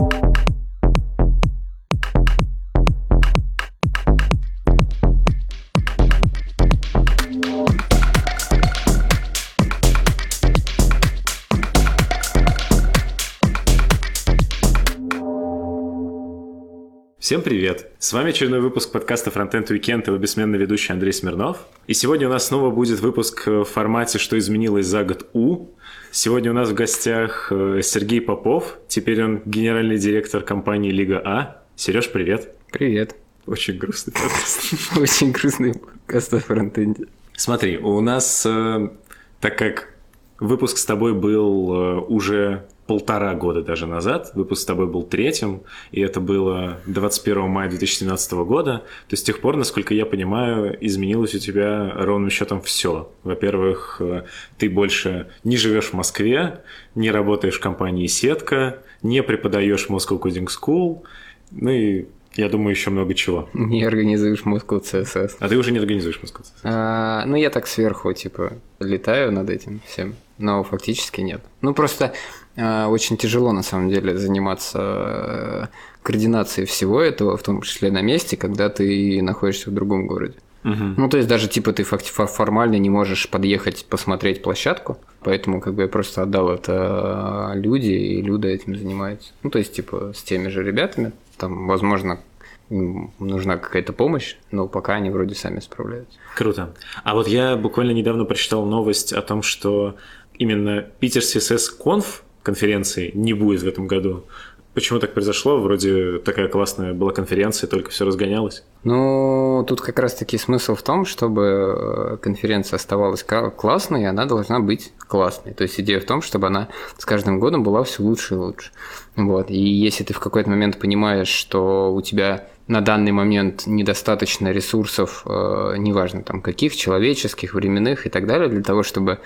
Thank you. Всем привет! С вами очередной выпуск подкаста Frontend Weekend и его бессменный ведущий Андрей Смирнов. И сегодня у нас снова будет выпуск в формате «Что изменилось за год У». Сегодня у нас в гостях э, Сергей Попов, теперь он генеральный директор компании Лига А. Сереж, привет! Привет! Очень грустный подкаст. Очень грустный подкаст о фронтенде. Смотри, у нас, э, так как выпуск с тобой был э, уже полтора года даже назад. Выпуск с тобой был третьим, и это было 21 мая 2017 года. То есть с тех пор, насколько я понимаю, изменилось у тебя ровным счетом все. Во-первых, э, ты больше не живешь в Москве, не работаешь в компании «Сетка», не преподаешь в Moscow Coding School, ну и я думаю, еще много чего. Не организуешь Moscow CSS. А ты уже не организуешь Moscow CSS? А, ну, я так сверху, типа, летаю над этим всем, но фактически нет. Ну, просто очень тяжело на самом деле заниматься э, координацией всего этого, в том числе на месте, когда ты находишься в другом городе. Угу. Ну, то есть даже типа ты формально не можешь подъехать посмотреть площадку, поэтому как бы я просто отдал это люди, и Люда этим занимается. Ну, то есть типа с теми же ребятами, там, возможно, нужна какая-то помощь, но пока они вроде сами справляются. Круто. А вот я буквально недавно прочитал новость о том, что именно Питер CSS Conf конференции не будет в этом году. Почему так произошло? Вроде такая классная была конференция, только все разгонялось. Ну, тут как раз-таки смысл в том, чтобы э, конференция оставалась классной, и она должна быть классной. То есть идея в том, чтобы она с каждым годом была все лучше и лучше. Вот. И если ты в какой-то момент понимаешь, что у тебя на данный момент недостаточно ресурсов, э, неважно там каких, человеческих, временных и так далее, для того, чтобы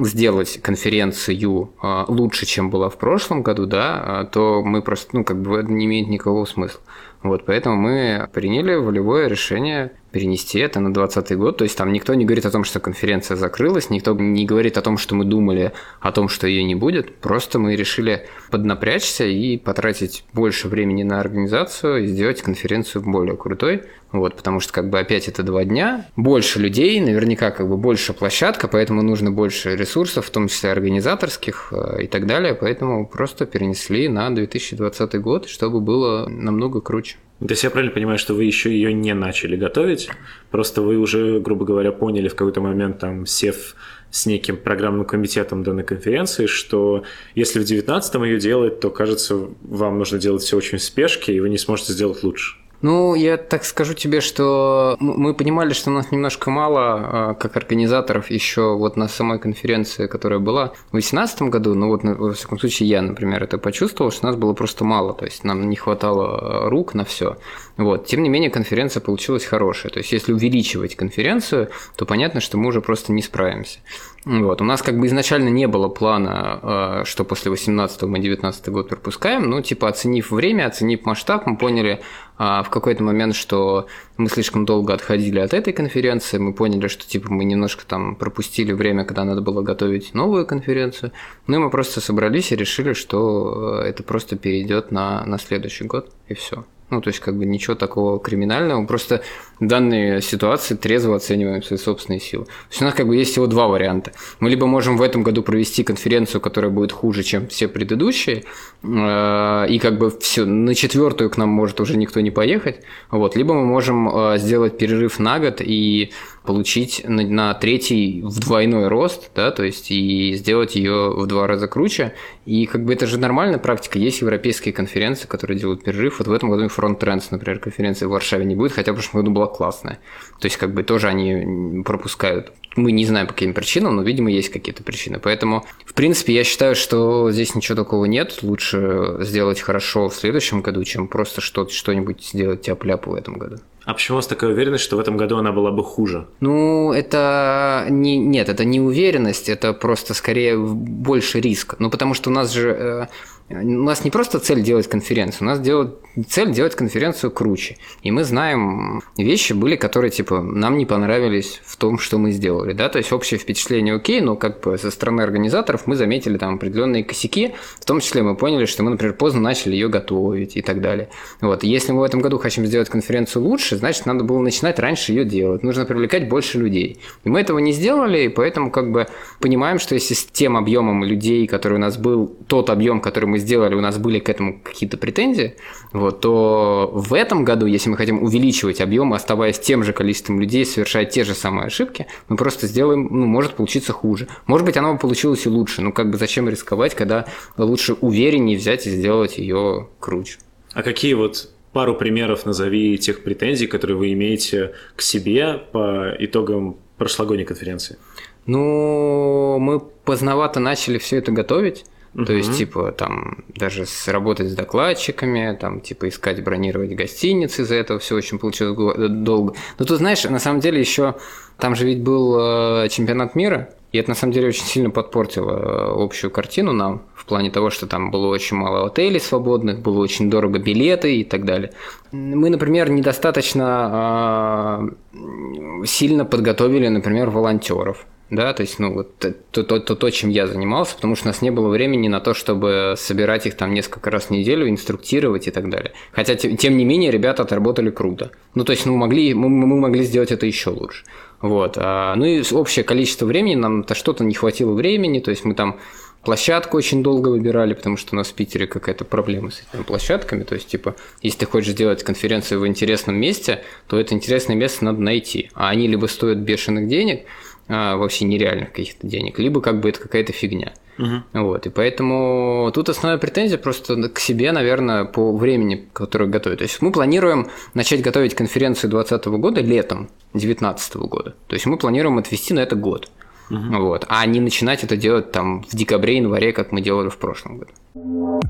сделать конференцию а, лучше, чем была в прошлом году, да, а, то мы просто, ну, как бы это не имеет никакого смысла. Вот, поэтому мы приняли волевое решение перенести это на 2020 год. То есть там никто не говорит о том, что конференция закрылась, никто не говорит о том, что мы думали о том, что ее не будет. Просто мы решили поднапрячься и потратить больше времени на организацию и сделать конференцию более крутой. Вот, потому что как бы опять это два дня, больше людей, наверняка как бы больше площадка, поэтому нужно больше ресурсов, в том числе организаторских э, и так далее. Поэтому просто перенесли на 2020 год, чтобы было намного круче. То есть я правильно понимаю, что вы еще ее не начали готовить, просто вы уже, грубо говоря, поняли в какой-то момент, там, сев с неким программным комитетом данной конференции, что если в 19-м ее делать, то, кажется, вам нужно делать все очень в спешке, и вы не сможете сделать лучше. Ну, я так скажу тебе, что мы понимали, что нас немножко мало, а, как организаторов, еще вот на самой конференции, которая была в 2018 году, ну вот, во всяком случае, я, например, это почувствовал, что нас было просто мало, то есть нам не хватало а, рук на все. Вот. Тем не менее, конференция получилась хорошая. То есть, если увеличивать конференцию, то понятно, что мы уже просто не справимся. Вот. У нас как бы изначально не было плана, а, что после 18 мы 19 год пропускаем, но типа оценив время, оценив масштаб, мы поняли а, в какой-то момент, что мы слишком долго отходили от этой конференции, мы поняли, что типа мы немножко там пропустили время, когда надо было готовить новую конференцию, ну и мы просто собрались и решили, что э, это просто перейдет на, на следующий год, и все. Ну, то есть, как бы ничего такого криминального. Просто в данной ситуации трезво оцениваем свои собственные силы. То есть у нас как бы есть всего два варианта. Мы либо можем в этом году провести конференцию, которая будет хуже, чем все предыдущие, и как бы все, на четвертую к нам может уже никто не поехать. Вот. Либо мы можем э, сделать перерыв на год и получить на, на третий двойной рост, да, то есть и сделать ее в два раза круче. И как бы это же нормальная практика. Есть европейские конференции, которые делают перерыв. Вот в этом году Front Trends, например, конференции в Варшаве не будет, хотя в прошлом году была классная. То есть как бы тоже они пропускают. Мы не знаем по каким причинам, но, видимо, есть какие-то причины. Поэтому, в принципе, я считаю, что здесь ничего такого нет. Лучше сделать хорошо в следующем году, чем просто что-нибудь сделать тяп-ляп в этом году. А почему у вас такая уверенность, что в этом году она была бы хуже? Ну, это не, нет, это не уверенность, это просто скорее больше риск. Ну, потому что у нас же э, у нас не просто цель делать конференцию, у нас делать, цель делать конференцию круче. И мы знаем, вещи были, которые, типа, нам не понравились в том, что мы сделали, да, то есть общее впечатление окей, но как бы со стороны организаторов мы заметили там определенные косяки, в том числе мы поняли, что мы, например, поздно начали ее готовить и так далее. Вот, если мы в этом году хотим сделать конференцию лучше, значит, надо было начинать раньше ее делать, нужно привлекать больше людей. И мы этого не сделали, и поэтому как бы понимаем, что если с тем объемом людей, который у нас был, тот объем, который мы сделали, у нас были к этому какие-то претензии, вот, то в этом году, если мы хотим увеличивать объем, оставаясь тем же количеством людей, совершая те же самые ошибки, мы просто сделаем, ну, может получиться хуже. Может быть, оно получилось и лучше. Ну, как бы зачем рисковать, когда лучше увереннее взять и сделать ее круче. А какие вот пару примеров назови тех претензий, которые вы имеете к себе по итогам прошлогодней конференции? Ну, мы поздновато начали все это готовить. Uh-huh. То есть, типа, там, даже с, работать с докладчиками, там, типа, искать, бронировать гостиницы, из-за этого все очень получилось долго. Но тут, знаешь, на самом деле еще, там же ведь был э, чемпионат мира, и это, на самом деле, очень сильно подпортило э, общую картину нам, плане того, что там было очень мало отелей свободных, было очень дорого билеты и так далее. Мы, например, недостаточно э, сильно подготовили, например, волонтеров да, то есть, ну, вот то, то, то, то, чем я занимался, потому что у нас не было времени на то, чтобы собирать их там несколько раз в неделю, инструктировать и так далее. Хотя, тем, тем не менее, ребята отработали круто. Ну, то есть, ну, могли, мы, мы могли сделать это еще лучше. Вот. А, ну и общее количество времени, нам-то что-то не хватило времени, то есть мы там площадку очень долго выбирали, потому что у нас в Питере какая-то проблема с этими площадками. То есть, типа, если ты хочешь сделать конференцию в интересном месте, то это интересное место надо найти. А они либо стоят бешеных денег, а, вообще нереальных каких-то денег, либо как бы это какая-то фигня. Угу. Вот, и поэтому тут основная претензия просто к себе, наверное, по времени, которое готовят. То есть мы планируем начать готовить конференцию 2020 года летом 2019 года. То есть мы планируем отвести на это год. Угу. Вот, а не начинать это делать там в декабре-январе, как мы делали в прошлом году.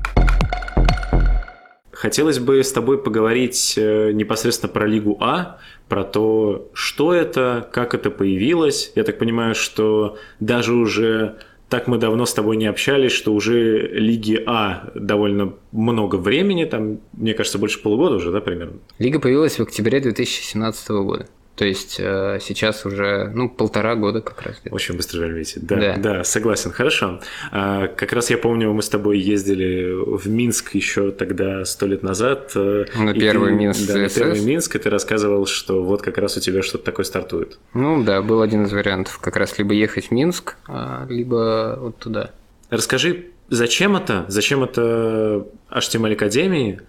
Хотелось бы с тобой поговорить э, непосредственно про Лигу А, про то, что это, как это появилось. Я так понимаю, что даже уже так мы давно с тобой не общались, что уже Лиги А довольно много времени, там, мне кажется, больше полугода уже, да, примерно? Лига появилась в октябре 2017 года. То есть э, сейчас уже ну, полтора года как раз. Очень быстро летит. Да, да. да, согласен. Хорошо. А, как раз я помню, мы с тобой ездили в Минск еще тогда сто лет назад. Э, на первый ты, Минск. Да, на первый Минск, и ты рассказывал, что вот как раз у тебя что-то такое стартует. Ну да, был один из вариантов. Как раз либо ехать в Минск, а, либо вот туда. Расскажи, зачем это? Зачем это HTML Академии?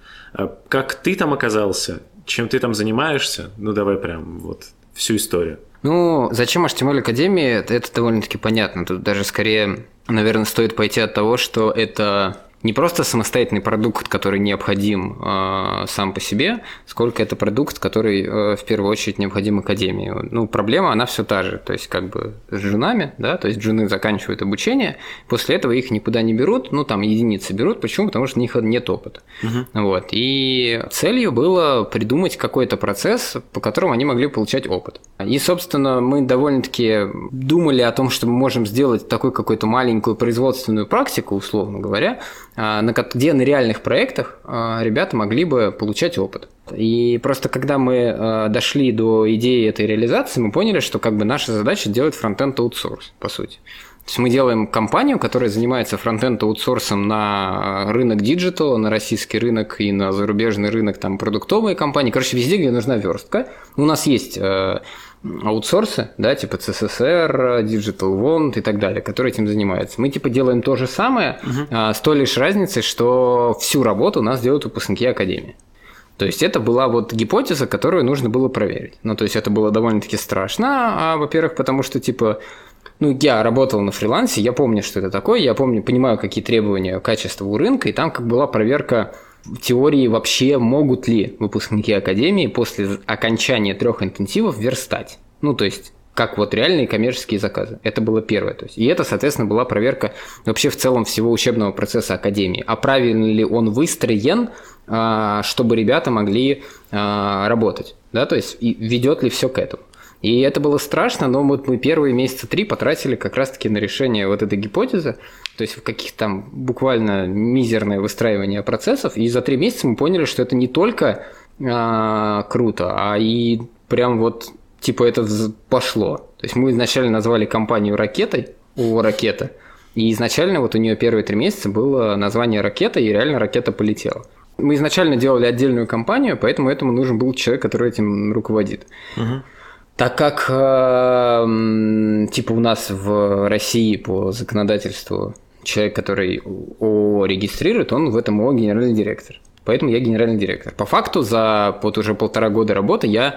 Как ты там оказался? Чем ты там занимаешься, ну давай прям вот всю историю. Ну, зачем HTML Академии, это, довольно-таки понятно. Тут даже скорее, наверное, стоит пойти от того, что это не просто самостоятельный продукт, который необходим э, сам по себе, сколько это продукт, который э, в первую очередь необходим академии. Ну, проблема, она все та же, то есть как бы с джунами, да, то есть джуны заканчивают обучение, после этого их никуда не берут, ну, там единицы берут, почему? Потому что у них нет опыта. Угу. Вот, и целью было придумать какой-то процесс, по которому они могли получать опыт. И, собственно, мы довольно-таки думали о том, что мы можем сделать такую какую-то маленькую производственную практику, условно говоря, где на реальных проектах а, ребята могли бы получать опыт. И просто когда мы а, дошли до идеи этой реализации, мы поняли, что как бы наша задача делать фронтенд аутсорс, по сути. То есть мы делаем компанию, которая занимается фронтенд аутсорсом на рынок диджитала, на российский рынок и на зарубежный рынок, там продуктовые компании. Короче, везде, где нужна верстка. У нас есть аутсорсы, да, типа CSSSR, Digital Wand и так далее, которые этим занимаются. Мы типа делаем то же самое, угу. а, с той лишь разницей, что всю работу у нас делают выпускники Академии. То есть это была вот гипотеза, которую нужно было проверить. Ну, то есть это было довольно-таки страшно, а, во-первых, потому что, типа, ну, я работал на фрилансе, я помню, что это такое, я помню, понимаю, какие требования качества у рынка, и там как была проверка теории вообще могут ли выпускники академии после окончания трех интенсивов верстать. Ну, то есть как вот реальные коммерческие заказы. Это было первое. То есть, и это, соответственно, была проверка вообще в целом всего учебного процесса Академии. А правильно ли он выстроен, а, чтобы ребята могли а, работать? Да, то есть, и ведет ли все к этому? И это было страшно, но вот мы первые месяца три потратили как раз-таки на решение вот этой гипотезы, то есть в каких-то там буквально мизерное выстраивание процессов, и за три месяца мы поняли, что это не только а, круто, а и прям вот типа это пошло. То есть мы изначально назвали компанию ракетой, у ракета, и изначально вот у нее первые три месяца было название ракета, и реально ракета полетела. Мы изначально делали отдельную компанию, поэтому этому нужен был человек, который этим руководит. Угу. Так как э, типа у нас в России по законодательству человек, который ООО регистрирует, он в этом ООО генеральный директор. Поэтому я генеральный директор. По факту за вот уже полтора года работы я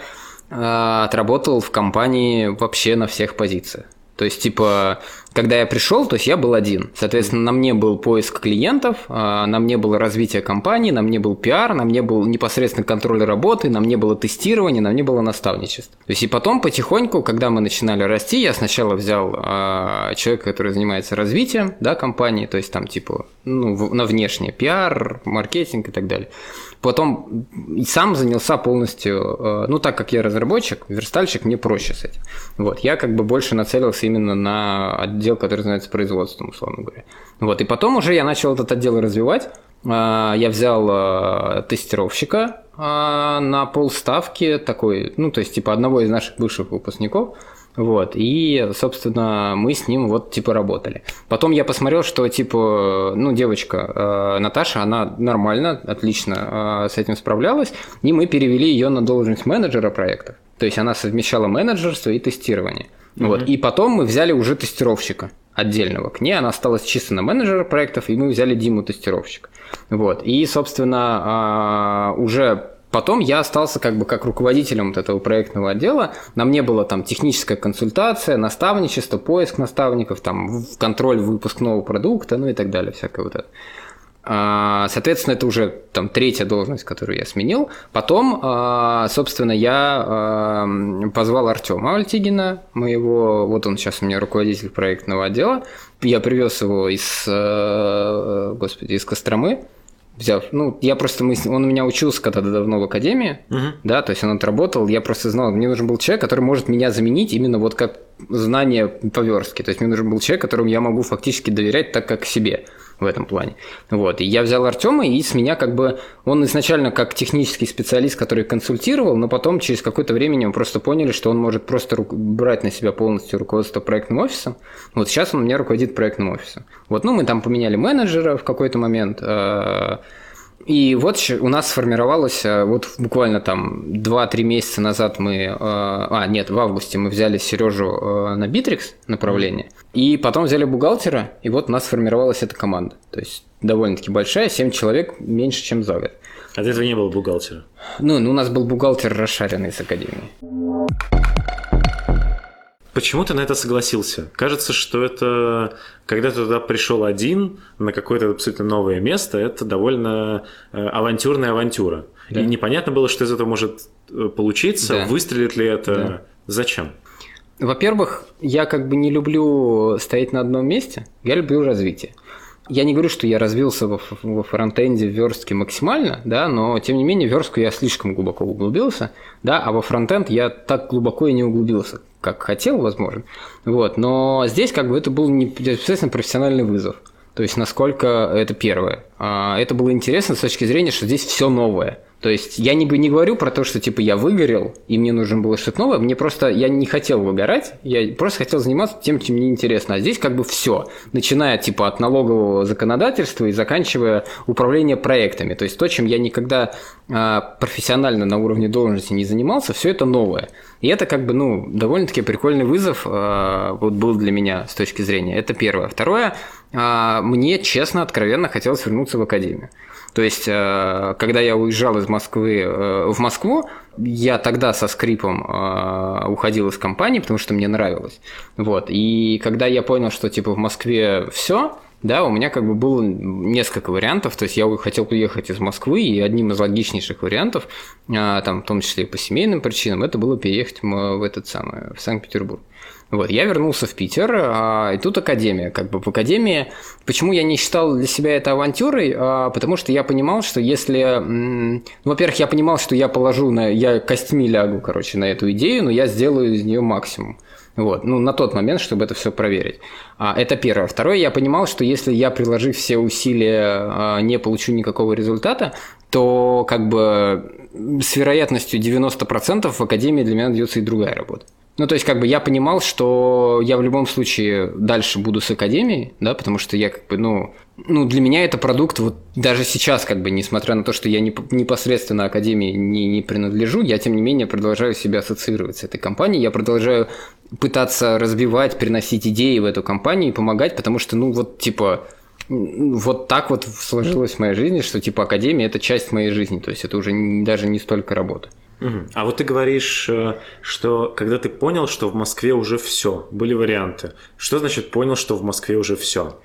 э, отработал в компании вообще на всех позициях. То есть, типа, когда я пришел, то есть я был один. Соответственно, на мне был поиск клиентов, а, на мне было развитие компании, на мне был пиар, на мне был непосредственно контроль работы, на мне было тестирование, на мне было наставничество. То есть и потом потихоньку, когда мы начинали расти, я сначала взял а, человека, который занимается развитием да, компании, то есть там типа ну, на внешнее пиар, маркетинг и так далее. Потом сам занялся полностью, э, ну так как я разработчик, верстальщик, мне проще с этим. Вот, я как бы больше нацелился именно на отдел, который занимается производством, условно говоря. Вот, и потом уже я начал этот отдел развивать. Э, я взял э, тестировщика на полставки такой, ну то есть типа одного из наших бывших выпускников – вот, и, собственно, мы с ним вот, типа, работали. Потом я посмотрел, что, типа, ну, девочка э, Наташа, она нормально, отлично э, с этим справлялась, и мы перевели ее на должность менеджера проектов. То есть она совмещала менеджерство и тестирование. Mm-hmm. Вот, и потом мы взяли уже тестировщика отдельного. К ней она осталась чисто на менеджера проектов, и мы взяли Диму тестировщика. Вот, и, собственно, э, уже Потом я остался как бы как руководителем вот этого проектного отдела. На мне была там техническая консультация, наставничество, поиск наставников, там контроль выпускного продукта, ну и так далее, всякое вот это. А, соответственно, это уже там третья должность, которую я сменил. Потом, а, собственно, я а, позвал Артема Альтигина, моего, вот он сейчас у меня руководитель проектного отдела. Я привез его из, господи, из Костромы взяв. Ну, я просто мысль, он у меня учился когда-то давно в академии, uh-huh. да, то есть он отработал, я просто знал, мне нужен был человек, который может меня заменить именно вот как знание по верстке. То есть мне нужен был человек, которому я могу фактически доверять так, как себе в этом плане. Вот. И я взял Артема, и с меня как бы... Он изначально как технический специалист, который консультировал, но потом через какое-то время мы просто поняли, что он может просто ру... брать на себя полностью руководство проектным офисом. Вот сейчас он у меня руководит проектным офисом. Вот, ну, мы там поменяли менеджера в какой-то момент, э, и вот у нас сформировалось, э, вот буквально там 2-3 месяца назад мы, э, а нет, в августе мы взяли Сережу э, на Битрикс направление, и потом взяли бухгалтера, и вот у нас сформировалась эта команда. То есть довольно-таки большая, 7 человек меньше, чем за год. А до этого не было бухгалтера? Ну, ну, у нас был бухгалтер расшаренный с академии. Почему ты на это согласился? Кажется, что это, когда ты туда пришел один на какое-то абсолютно новое место, это довольно э, авантюрная авантюра. Да. И непонятно было, что из этого может э, получиться, да. выстрелит ли это, да. зачем. Во-первых, я как бы не люблю стоять на одном месте, я люблю развитие. Я не говорю, что я развился во, во фронтенде в верстке максимально, да, но тем не менее в верстку я слишком глубоко углубился, да, а во фронтенд я так глубоко и не углубился, как хотел, возможно. Вот, но здесь как бы это был непосредственно профессиональный вызов. То есть насколько это первое. А, это было интересно с точки зрения, что здесь все новое. То есть я не, не говорю про то, что типа я выгорел, и мне нужно было что-то новое. Мне просто, я не хотел выгорать, я просто хотел заниматься тем, чем мне интересно. А здесь как бы все, начиная типа от налогового законодательства и заканчивая управление проектами. То есть то, чем я никогда а, профессионально на уровне должности не занимался, все это новое. И это как бы, ну, довольно-таки прикольный вызов а, вот был для меня с точки зрения. Это первое. Второе, мне честно, откровенно хотелось вернуться в академию. То есть, э, когда я уезжал из Москвы э, в Москву, я тогда со скрипом э, уходил из компании, потому что мне нравилось. Вот. И когда я понял, что типа в Москве все, да, у меня как бы было несколько вариантов, то есть я хотел уехать из Москвы, и одним из логичнейших вариантов, а, там, в том числе и по семейным причинам, это было переехать в этот самый, в Санкт-Петербург. Вот, я вернулся в Питер, а, и тут академия. Как бы в академии, почему я не считал для себя это авантюрой? А, потому что я понимал, что если, ну, во-первых, я понимал, что я положу на, я костьми лягу, короче, на эту идею, но я сделаю из нее максимум. Вот, ну, на тот момент, чтобы это все проверить. А, это первое. Второе, я понимал, что если я, приложив все усилия, а, не получу никакого результата, то как бы с вероятностью 90% в Академии для меня найдется и другая работа. Ну, то есть, как бы я понимал, что я в любом случае дальше буду с академией, да, потому что я как бы, ну, ну, для меня это продукт, вот даже сейчас, как бы, несмотря на то, что я не, непосредственно академии не, не принадлежу, я, тем не менее, продолжаю себя ассоциировать с этой компанией, я продолжаю пытаться разбивать, приносить идеи в эту компанию и помогать, потому что, ну, вот, типа, вот так вот сложилось в моей жизни, что, типа, академия – это часть моей жизни, то есть это уже даже не столько работа. А вот ты говоришь, э, что когда ты понял, что в Москве уже все, были варианты. Что значит понял, что в Москве уже все?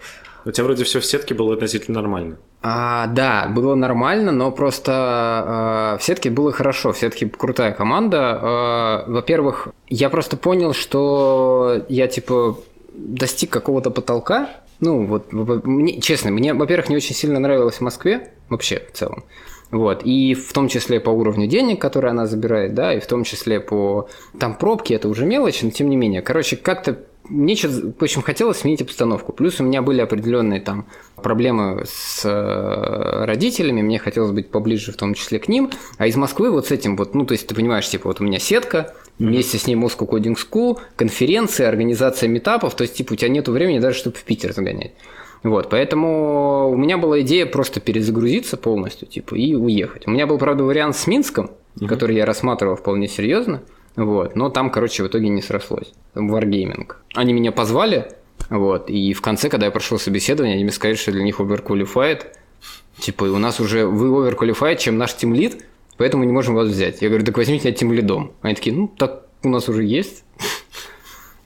У тебя вроде все в сетке было относительно нормально. А, да, было нормально, но просто э, в сетке было хорошо. В сетке крутая команда. Э, во-первых, я просто понял, что я типа достиг какого-то потолка. Ну, вот, мне, честно, мне, во-первых, не очень сильно нравилось в Москве, вообще в целом. Вот. И в том числе по уровню денег, которые она забирает, да, и в том числе по... Там пробки, это уже мелочь, но тем не менее. Короче, как-то мне что-то, в общем, хотелось сменить обстановку. Плюс у меня были определенные там проблемы с э, родителями, мне хотелось быть поближе в том числе к ним. А из Москвы вот с этим вот, ну, то есть ты понимаешь, типа вот у меня сетка, вместе с ней Moscow Coding School, конференции, организация метапов, то есть типа у тебя нет времени даже, чтобы в Питер загонять. Вот, поэтому у меня была идея просто перезагрузиться полностью, типа, и уехать. У меня был, правда, вариант с Минском, угу. который я рассматривал вполне серьезно, вот, но там, короче, в итоге не срослось. Wargaming. Они меня позвали, вот, и в конце, когда я прошел собеседование, они мне сказали, что для них overqualified, типа, у нас уже, вы overqualified, чем наш тимлид, поэтому не можем вас взять. Я говорю, так возьмите меня тимлидом. Они такие, ну, так у нас уже есть.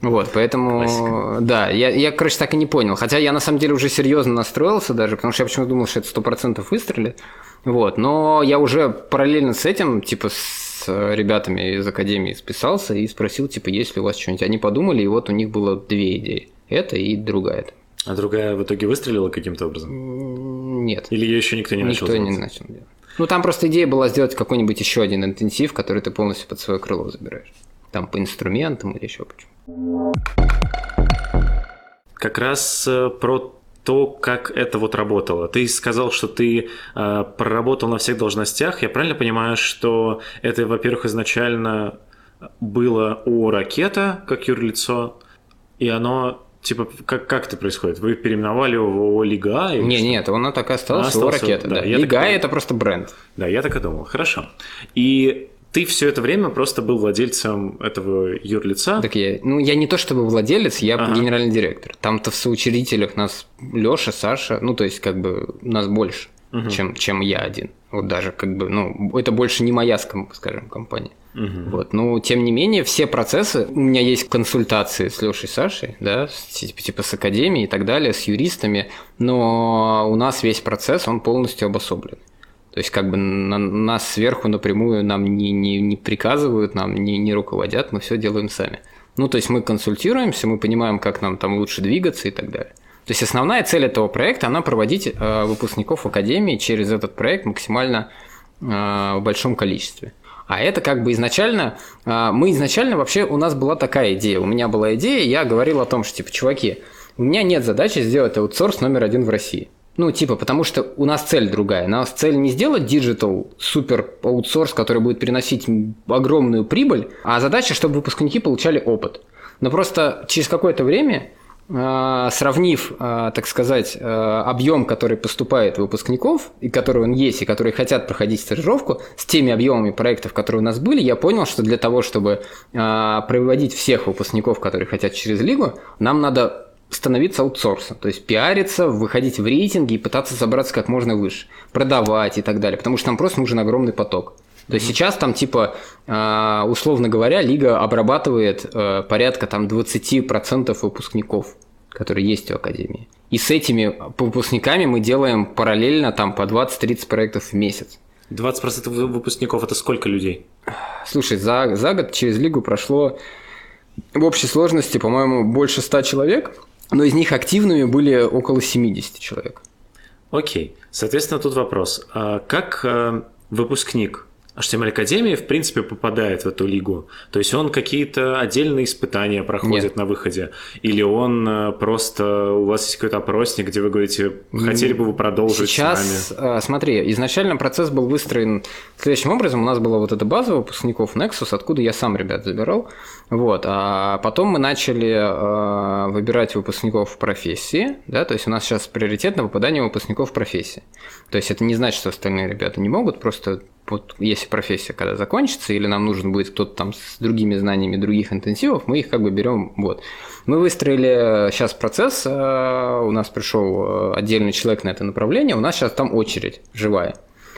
Вот, поэтому, Классика. да, я, я, короче, так и не понял. Хотя я, на самом деле, уже серьезно настроился даже, потому что я почему-то думал, что это сто процентов выстрелит. Вот, но я уже параллельно с этим, типа, с ребятами из Академии списался и спросил, типа, есть ли у вас что-нибудь. Они подумали, и вот у них было две идеи. Это и другая. А другая в итоге выстрелила каким-то образом? Нет. Или ее еще никто не начал Никто делать? не начал делать. Ну, там просто идея была сделать какой-нибудь еще один интенсив, который ты полностью под свое крыло забираешь. Там по инструментам или еще почему. Как раз э, про то, как это вот работало. Ты сказал, что ты э, проработал на всех должностях. Я правильно понимаю, что это, во-первых, изначально было о ракета как юрлицо, и оно Типа, как, как это происходит? Вы переименовали его в Лига? А не, нет, он так и остался, а, ракета. Да, да. Лига так... это просто бренд. Да, я так и думал. Хорошо. И ты все это время просто был владельцем этого юрлица? Так я, ну, я не то чтобы владелец, я ага. генеральный директор. Там-то в соучредителях нас Лёша, Саша, ну, то есть, как бы, нас больше, угу. чем, чем я один. Вот даже, как бы, ну, это больше не моя, скажем, компания. Угу. Вот. Но, тем не менее, все процессы, у меня есть консультации с Лешей Сашей, да, типа, типа с академией и так далее, с юристами, но у нас весь процесс, он полностью обособлен. То есть как бы на, нас сверху напрямую нам не, не, не приказывают, нам не, не руководят, мы все делаем сами. Ну, то есть мы консультируемся, мы понимаем, как нам там лучше двигаться и так далее. То есть основная цель этого проекта, она проводить э, выпускников академии через этот проект максимально э, в большом количестве. А это как бы изначально, э, мы изначально вообще, у нас была такая идея, у меня была идея, я говорил о том, что типа, чуваки, у меня нет задачи сделать аутсорс номер один в России. Ну, типа, потому что у нас цель другая. У нас цель не сделать диджитал супер аутсорс, который будет приносить огромную прибыль, а задача, чтобы выпускники получали опыт. Но просто через какое-то время, а, сравнив, а, так сказать, а, объем, который поступает выпускников, и который он есть, и которые хотят проходить стажировку, с теми объемами проектов, которые у нас были, я понял, что для того, чтобы проводить всех выпускников, которые хотят через лигу, нам надо становиться аутсорсом, то есть пиариться, выходить в рейтинги и пытаться забраться как можно выше, продавать и так далее, потому что там просто нужен огромный поток. То есть сейчас там типа, а, условно говоря, лига обрабатывает э, порядка там 20% выпускников. которые есть у Академии. И с этими выпускниками мы делаем параллельно там по 20-30 проектов в месяц. 20% выпускников – это сколько людей? Слушай, за, за год через Лигу прошло в общей сложности, по-моему, больше 100 человек, но из них активными были около 70 человек. Окей. Соответственно, тут вопрос. А как э, выпускник HTML Академии, в принципе, попадает в эту лигу? То есть он какие-то отдельные испытания проходит Нет. на выходе? Или он э, просто, у вас есть какой-то опросник, где вы говорите, хотели бы вы продолжить Сейчас, с нами? Э, смотри, изначально процесс был выстроен следующим образом. У нас была вот эта база выпускников Nexus, откуда я сам ребят забирал. Вот. А потом мы начали э, выбирать выпускников в профессии. Да? То есть у нас сейчас приоритет на выпадание выпускников в профессии. То есть это не значит, что остальные ребята не могут, просто вот если профессия когда закончится, или нам нужен будет кто-то там с другими знаниями других интенсивов, мы их как бы берем. Вот. Мы выстроили сейчас процесс, э, у нас пришел э, отдельный человек на это направление, у нас сейчас там очередь живая.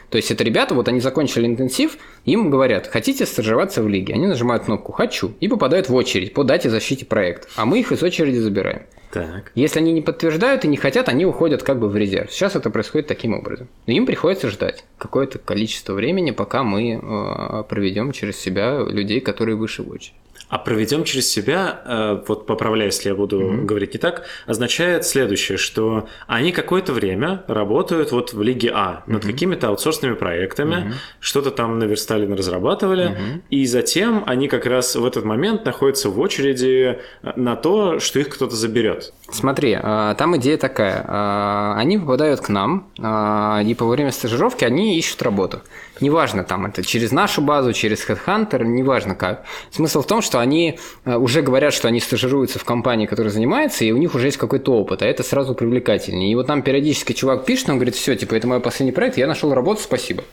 То есть это ребята, вот они закончили интенсив, им говорят, хотите стажироваться в лиге? Они нажимают кнопку «Хочу» и попадают в очередь по дате защите проекта, а мы их из очереди забираем. Так. Если они не подтверждают и не хотят, они уходят как бы в резерв. Сейчас это происходит таким образом. Но им приходится ждать какое-то количество времени, пока мы э, проведем через себя людей, которые выше в очередь. А проведем через себя, э, вот поправляю, если я буду mm-hmm. говорить не так, означает следующее, что они какое-то время работают вот в Лиге А mm-hmm. над какими-то аутсорсными проектами, mm-hmm. что-то там наверстали, разрабатывали, mm-hmm. и затем они как раз в этот момент находятся в очереди на то, что их кто-то заберет. Смотри, а, там идея такая. А, они попадают к нам, а, и по время стажировки они ищут работу. Неважно, там это через нашу базу, через HeadHunter, неважно как. Смысл в том, что они уже говорят, что они стажируются в компании, которая занимается, и у них уже есть какой-то опыт, а это сразу привлекательнее. И вот нам периодически чувак пишет, он говорит, все, типа, это мой последний проект, я нашел работу, спасибо.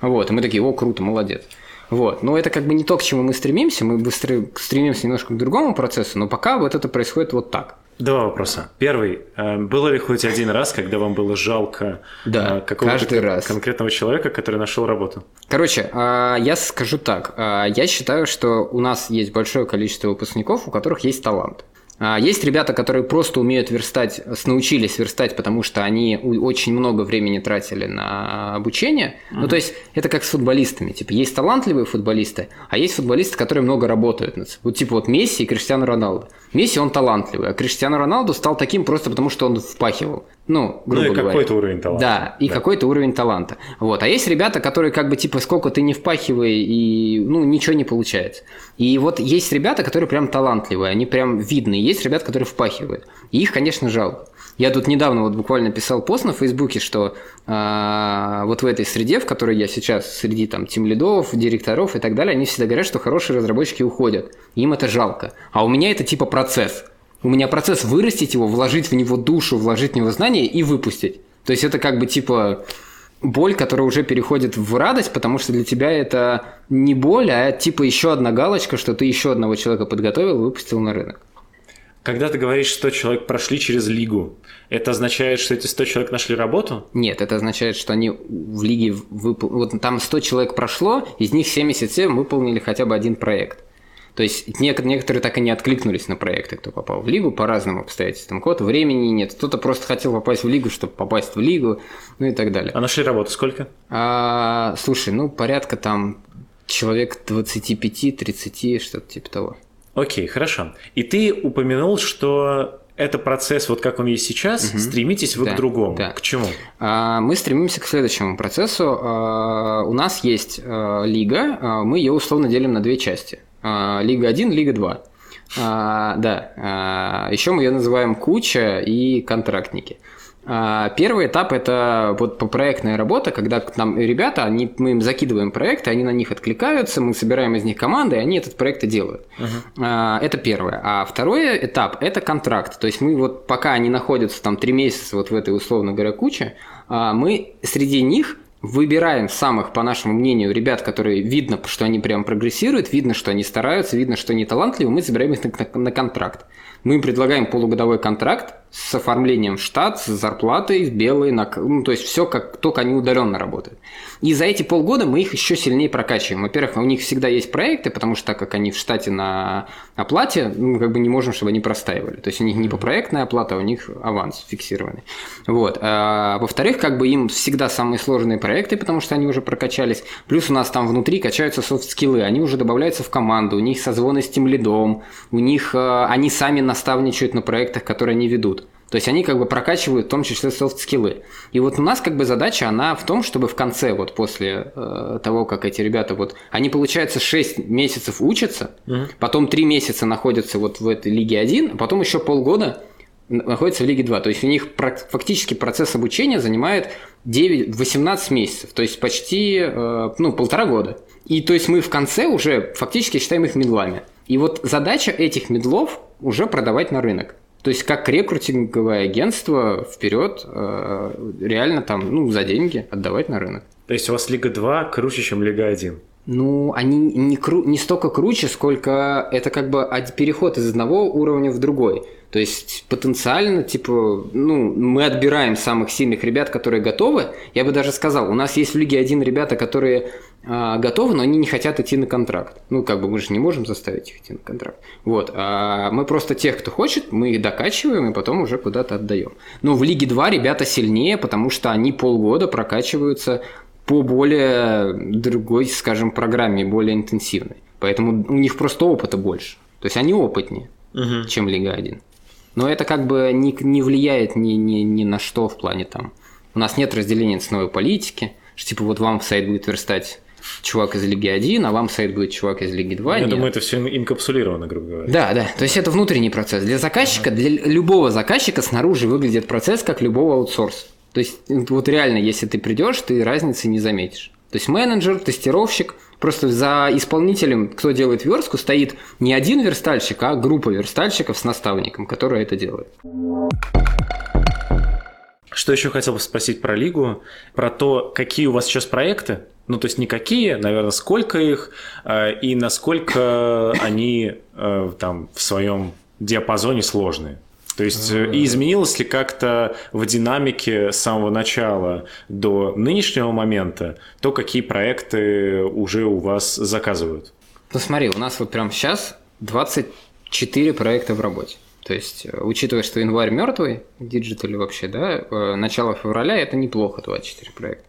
Вот, и мы такие, о, круто, молодец. Вот. Но это как бы не то, к чему мы стремимся, мы быстро стремимся немножко к другому процессу, но пока вот это происходит вот так. Два вопроса. Первый. Э, было ли хоть один раз, когда вам было жалко да, э, какого-то раз. конкретного человека, который нашел работу? Короче, э, я скажу так. Я считаю, что у нас есть большое количество выпускников, у которых есть талант. А, есть ребята, которые просто умеют верстать, научились верстать, потому что они очень много времени тратили на обучение. Uh-huh. Ну, то есть, это как с футболистами. Типа, есть талантливые футболисты, а есть футболисты, которые много работают. Вот, типа, вот Месси и Криштиану Роналду. Месси, он талантливый, а Криштиану Роналду стал таким просто потому, что он впахивал. Ну, грубо ну и какой-то уровень таланта. Да, и да. какой-то уровень таланта. Вот. А есть ребята, которые как бы типа сколько ты не впахивай, и ну ничего не получается. И вот есть ребята, которые прям талантливые, они прям видны. Есть ребята, которые впахивают. И их, конечно, жалко. Я тут недавно вот буквально писал пост на Фейсбуке, что э, вот в этой среде, в которой я сейчас, среди там тимлидов, директоров и так далее, они всегда говорят, что хорошие разработчики уходят. Им это жалко. А у меня это типа процесс. У меня процесс вырастить его, вложить в него душу, вложить в него знания и выпустить. То есть это как бы типа боль, которая уже переходит в радость, потому что для тебя это не боль, а типа еще одна галочка, что ты еще одного человека подготовил и выпустил на рынок. Когда ты говоришь, что человек прошли через лигу, это означает, что эти 100 человек нашли работу? Нет, это означает, что они в лиге выпол... Вот там 100 человек прошло, из них 77 выполнили хотя бы один проект. То есть некоторые так и не откликнулись на проекты, кто попал в лигу по разным обстоятельствам. Кого-то времени нет, кто-то просто хотел попасть в лигу, чтобы попасть в лигу, ну и так далее. А нашли работу сколько? А, слушай, ну порядка там человек 25-30, что-то типа того. Окей, хорошо. И ты упомянул, что это процесс, вот как он есть сейчас, угу. стремитесь вы да, к другому. Да. К чему? А, мы стремимся к следующему процессу. А, у нас есть а, лига, мы ее условно делим на две части. А, Лига 1, Лига 2. А, да, а, еще мы ее называем куча и контрактники. А, первый этап это вот проектная работа, когда к нам ребята, они, мы им закидываем проекты, они на них откликаются, мы собираем из них команды, и они этот проект и делают. Uh-huh. Это первое. А второй этап это контракт. То есть мы вот пока они находятся там три месяца вот в этой условно говоря куче, мы среди них выбираем самых, по нашему мнению, ребят, которые видно, что они прям прогрессируют, видно, что они стараются, видно, что они талантливы, мы забираем их на, на, на контракт. Мы им предлагаем полугодовой контракт с оформлением в штат, с зарплатой, с белой, ну, то есть все как только они удаленно работают. И за эти полгода мы их еще сильнее прокачиваем. Во-первых, у них всегда есть проекты, потому что так как они в штате на оплате, мы как бы не можем, чтобы они простаивали. То есть у них не по проектная оплата, а у них аванс фиксированный. Вот. А, во-вторых, как бы им всегда самые сложные проекты, потому что они уже прокачались. Плюс у нас там внутри качаются софт-скиллы, они уже добавляются в команду, у них созвоны с тем лидом, у них а, они сами наставничают на проектах, которые они ведут. То есть они как бы прокачивают в том числе софт-скиллы. И вот у нас как бы задача, она в том, чтобы в конце, вот после э, того, как эти ребята, вот, они, получается, 6 месяцев учатся, угу. потом 3 месяца находятся вот в этой Лиге 1, а потом еще полгода находятся в Лиге 2. То есть у них фактически процесс обучения занимает 9-18 месяцев, то есть почти э, ну, полтора года. И то есть мы в конце уже фактически считаем их медлами. И вот задача этих медлов уже продавать на рынок. То есть как рекрутинговое агентство вперед э, реально там, ну, за деньги отдавать на рынок. То есть у вас Лига 2 круче, чем Лига 1? Ну, они не, кру... не столько круче, сколько это как бы переход из одного уровня в другой. То есть потенциально, типа, ну, мы отбираем самых сильных ребят, которые готовы. Я бы даже сказал, у нас есть в Лиге один ребята, которые готовы, но они не хотят идти на контракт. Ну, как бы мы же не можем заставить их идти на контракт. Вот. А мы просто тех, кто хочет, мы их докачиваем и потом уже куда-то отдаем. Но в Лиге 2 ребята сильнее, потому что они полгода прокачиваются по более другой, скажем, программе, более интенсивной. Поэтому у них просто опыта больше. То есть они опытнее, угу. чем Лига 1. Но это как бы не, не влияет ни, ни, ни на что в плане там. У нас нет разделения ценовой политики, что типа вот вам в сайт будет верстать чувак из Лиги 1, а вам сайт будет чувак из Лиги 2. Я нет. думаю, это все инкапсулировано, грубо говоря. Да, да. То есть это внутренний процесс. Для заказчика, ага. для любого заказчика снаружи выглядит процесс как любого аутсорса. То есть вот реально, если ты придешь, ты разницы не заметишь. То есть менеджер, тестировщик, просто за исполнителем, кто делает верстку, стоит не один верстальщик, а группа верстальщиков с наставником, который это делает. Что еще хотел бы спросить про Лигу, про то, какие у вас сейчас проекты, ну, то есть никакие, наверное, сколько их э, и насколько они э, там в своем диапазоне сложные. То есть э, и изменилось ли как-то в динамике с самого начала до нынешнего момента то, какие проекты уже у вас заказывают? Ну смотри, у нас вот прямо сейчас 24 проекта в работе. То есть, учитывая, что январь мертвый, диджитале вообще, да, начало февраля это неплохо 24 проекта.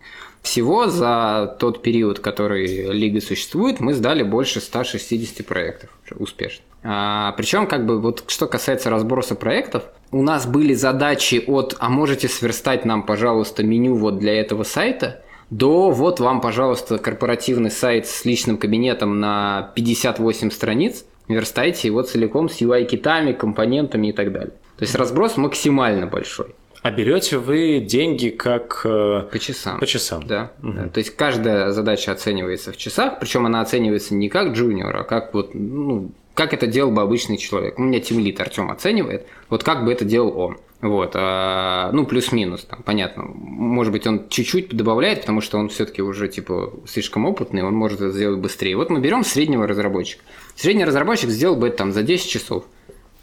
Всего за тот период, который Лига существует, мы сдали больше 160 проектов успешно. А, причем, как бы, вот что касается разброса проектов, у нас были задачи от «а можете сверстать нам, пожалуйста, меню вот для этого сайта», до «вот вам, пожалуйста, корпоративный сайт с личным кабинетом на 58 страниц, верстайте его целиком с UI-kit ами, компонентами и так далее». То есть разброс максимально большой. А берете вы деньги как э, по часам? По часам. Да. Угу. да. То есть каждая задача оценивается в часах, причем она оценивается не как джуниор, а как вот ну, как это делал бы обычный человек. У меня тимлит Артем оценивает, вот как бы это делал он. Вот, а, ну, плюс-минус, там, понятно. Может быть, он чуть-чуть добавляет, потому что он все-таки уже, типа, слишком опытный, он может это сделать быстрее. Вот мы берем среднего разработчика. Средний разработчик сделал бы это там за 10 часов.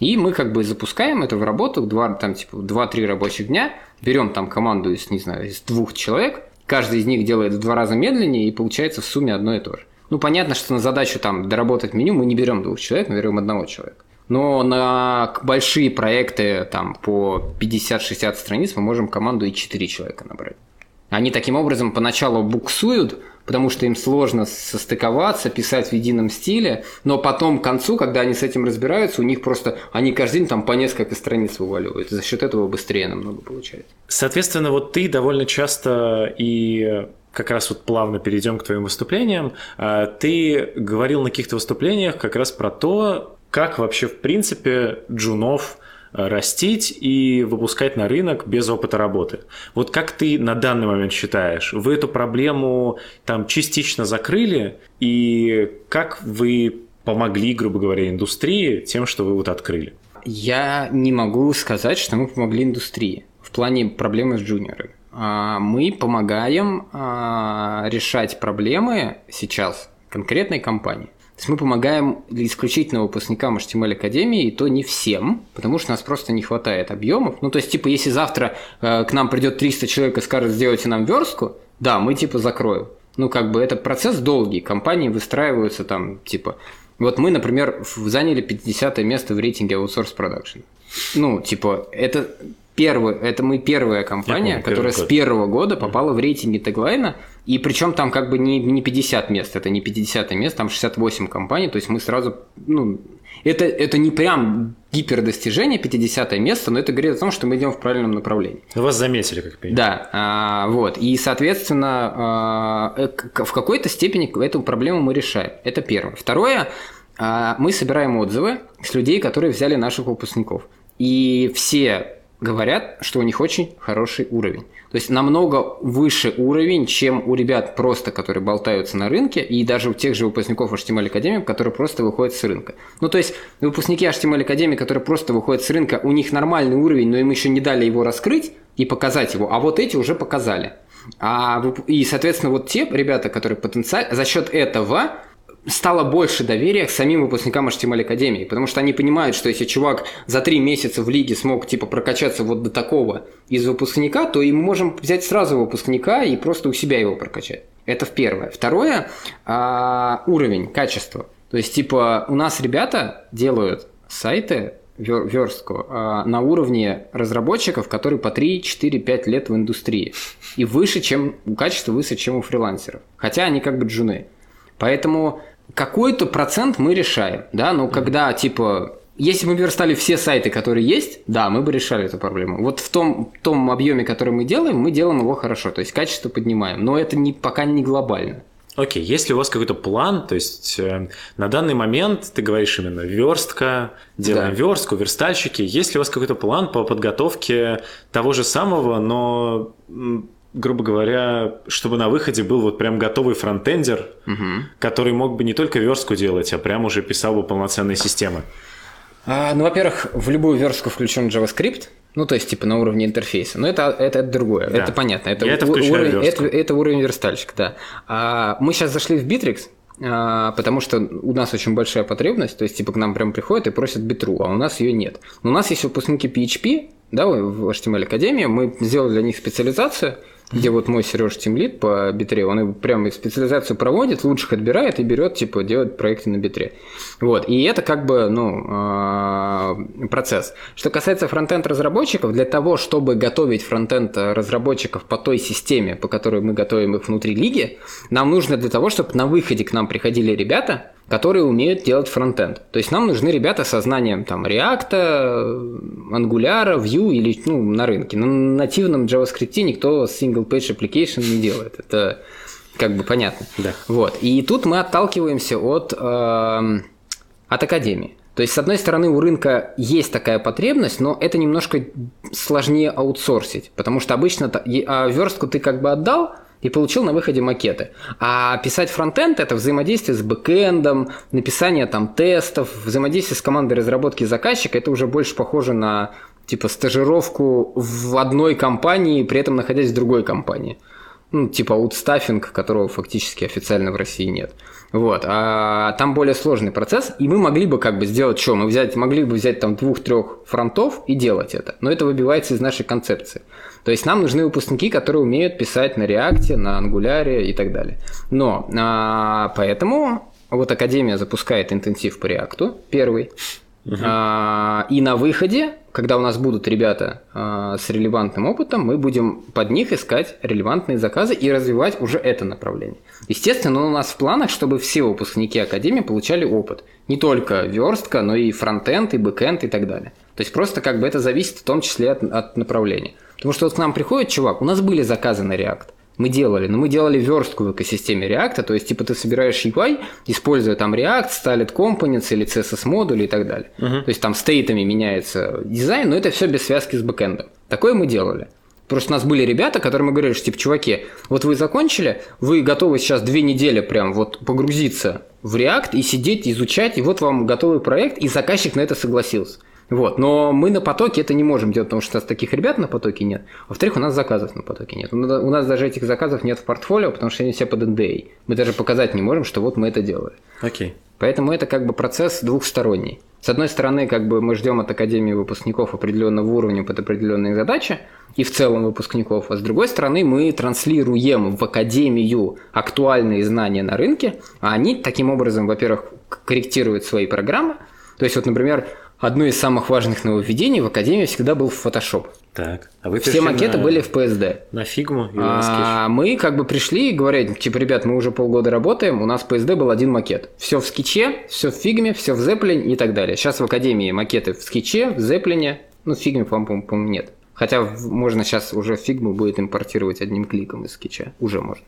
И мы как бы запускаем это в работу, два, там, типа, 2-3 рабочих дня, берем там команду из, не знаю, из двух человек, каждый из них делает в два раза медленнее, и получается в сумме одно и то же. Ну, понятно, что на задачу там доработать меню мы не берем двух человек, мы берем одного человека. Но на большие проекты там по 50-60 страниц мы можем команду и 4 человека набрать. Они таким образом поначалу буксуют, потому что им сложно состыковаться, писать в едином стиле, но потом к концу, когда они с этим разбираются, у них просто, они каждый день там по несколько страниц вываливают, за счет этого быстрее намного получается. Соответственно, вот ты довольно часто и как раз вот плавно перейдем к твоим выступлениям. А, ты говорил на каких-то выступлениях как раз про то, как вообще в принципе джунов растить и выпускать на рынок без опыта работы. Вот как ты на данный момент считаешь, вы эту проблему там частично закрыли и как вы помогли, грубо говоря, индустрии тем, что вы вот открыли? Я не могу сказать, что мы помогли индустрии в плане проблемы с джуниорами. А, мы помогаем а, решать проблемы сейчас конкретной компании. То есть мы помогаем исключительно выпускникам HTML Академии, и то не всем, потому что у нас просто не хватает объемов. Ну, то есть, типа, если завтра э, к нам придет 300 человек и скажет, сделайте нам верстку, да, мы, типа, закроем. Ну, как бы это процесс долгий, компании выстраиваются там, типа... Вот мы, например, заняли 50 место в рейтинге Outsource Production. Ну, типа, это первый, это мы первая компания, помню, которая с первого года попала в рейтинги теглайна, и причем там как бы не, не 50 мест, это не 50 место, там 68 компаний, то есть мы сразу, ну, это, это не прям гипердостижение 50 место, но это говорит о том, что мы идем в правильном направлении. Вас заметили, как понимаю. Да, а, вот. И, соответственно, а, э, в какой-то степени эту проблему мы решаем. Это первое. Второе, а, мы собираем отзывы с людей, которые взяли наших выпускников. И все говорят, что у них очень хороший уровень. То есть намного выше уровень, чем у ребят просто, которые болтаются на рынке, и даже у тех же выпускников HTML Академии, которые просто выходят с рынка. Ну, то есть выпускники HTML Академии, которые просто выходят с рынка, у них нормальный уровень, но им еще не дали его раскрыть и показать его, а вот эти уже показали. А, и, соответственно, вот те ребята, которые потенциально за счет этого стало больше доверия к самим выпускникам HTML Академии, потому что они понимают, что если чувак за три месяца в лиге смог типа прокачаться вот до такого из выпускника, то и мы можем взять сразу выпускника и просто у себя его прокачать. Это в первое. Второе а, уровень, качество. То есть типа у нас ребята делают сайты верстку а, на уровне разработчиков, которые по 3, 4, 5 лет в индустрии. И выше, чем качество выше, чем у фрилансеров. Хотя они как бы джуны. Поэтому какой-то процент мы решаем, да, но когда, типа, если бы мы верстали все сайты, которые есть, да, мы бы решали эту проблему. Вот в том, том объеме, который мы делаем, мы делаем его хорошо, то есть качество поднимаем, но это не, пока не глобально. Окей, okay. если у вас какой-то план, то есть э, на данный момент ты говоришь именно верстка, делаем да. верстку, верстальщики, есть ли у вас какой-то план по подготовке того же самого, но грубо говоря, чтобы на выходе был вот прям готовый фронтендер, угу. который мог бы не только верстку делать, а прям уже писал бы полноценные системы? А, ну, во-первых, в любую верстку включен JavaScript, ну, то есть, типа, на уровне интерфейса. Но это, это, это другое, да. это понятно. Это, Я это уровень, это, это уровень верстальщика, да. А, мы сейчас зашли в Bittrex, а, потому что у нас очень большая потребность, то есть, типа, к нам прям приходят и просят битру, а у нас ее нет. Но у нас есть выпускники PHP, да, в HTML Академии, мы сделали для них специализацию – где вот мой Сереж Тимлит по битре, он прям специализацию проводит, лучших отбирает и берет, типа, делать проекты на битре. Вот, и это как бы, ну, а, процесс. Что касается фронтенд разработчиков, для того, чтобы готовить фронтенд разработчиков по той системе, по которой мы готовим их внутри лиги, нам нужно для того, чтобы на выходе к нам приходили ребята, которые умеют делать фронтенд. То есть нам нужны ребята со знанием там React, Angular, Vue или ну, на рынке. На нативном JavaScript никто single page application не делает. Это как бы понятно. Да. Вот. И тут мы отталкиваемся от, э, от академии. То есть, с одной стороны, у рынка есть такая потребность, но это немножко сложнее аутсорсить, потому что обычно а верстку ты как бы отдал, и получил на выходе макеты. А писать фронтенд – это взаимодействие с бэкэндом, написание там тестов, взаимодействие с командой разработки заказчика – это уже больше похоже на типа стажировку в одной компании, при этом находясь в другой компании. Ну, типа аутстаффинг, которого фактически официально в России нет. Вот. А там более сложный процесс, и мы могли бы как бы сделать что? Мы взять, могли бы взять там двух-трех фронтов и делать это. Но это выбивается из нашей концепции. То есть нам нужны выпускники, которые умеют писать на React, на Angular и так далее. Но а, поэтому вот Академия запускает интенсив по React, первый. Угу. А, и на выходе, когда у нас будут ребята а, с релевантным опытом, мы будем под них искать релевантные заказы и развивать уже это направление. Естественно, у нас в планах, чтобы все выпускники Академии получали опыт. Не только верстка, но и фронтенд, и бэкенд и так далее. То есть просто как бы это зависит в том числе от, от направления. Потому что вот к нам приходит чувак, у нас были заказы на React. Мы делали, но мы делали верстку в экосистеме React, то есть типа ты собираешь UI, используя там React, Styled Components или CSS модули и так далее. Uh-huh. То есть там стейтами меняется дизайн, но это все без связки с бэкэндом. Такое мы делали. Просто у нас были ребята, которым мы говорили, что типа, чуваки, вот вы закончили, вы готовы сейчас две недели прям вот погрузиться в React и сидеть, изучать, и вот вам готовый проект, и заказчик на это согласился. Вот. Но мы на потоке это не можем делать, потому что у нас таких ребят на потоке нет. Во-вторых, у нас заказов на потоке нет. У нас даже этих заказов нет в портфолио, потому что они все под NDA. Мы даже показать не можем, что вот мы это делали. Окей. Поэтому это как бы процесс двухсторонний. С одной стороны, как бы мы ждем от Академии выпускников определенного уровня под определенные задачи, и в целом выпускников, а с другой стороны, мы транслируем в Академию актуальные знания на рынке, а они таким образом, во-первых, корректируют свои программы. То есть, вот, например, одно из самых важных нововведений в Академии всегда был Photoshop. Так, а вы Все макеты на... были в PSD. На фигму или на скетч? А, мы как бы пришли и говорили, типа, ребят, мы уже полгода работаем, у нас в PSD был один макет. Все в скетче, все в фигме, все в Zeplin и так далее. Сейчас в Академии макеты в скетче, в Zeplin, ну, в фигме, по-моему, нет. Хотя можно сейчас уже фигму будет импортировать одним кликом из скетча. Уже можно.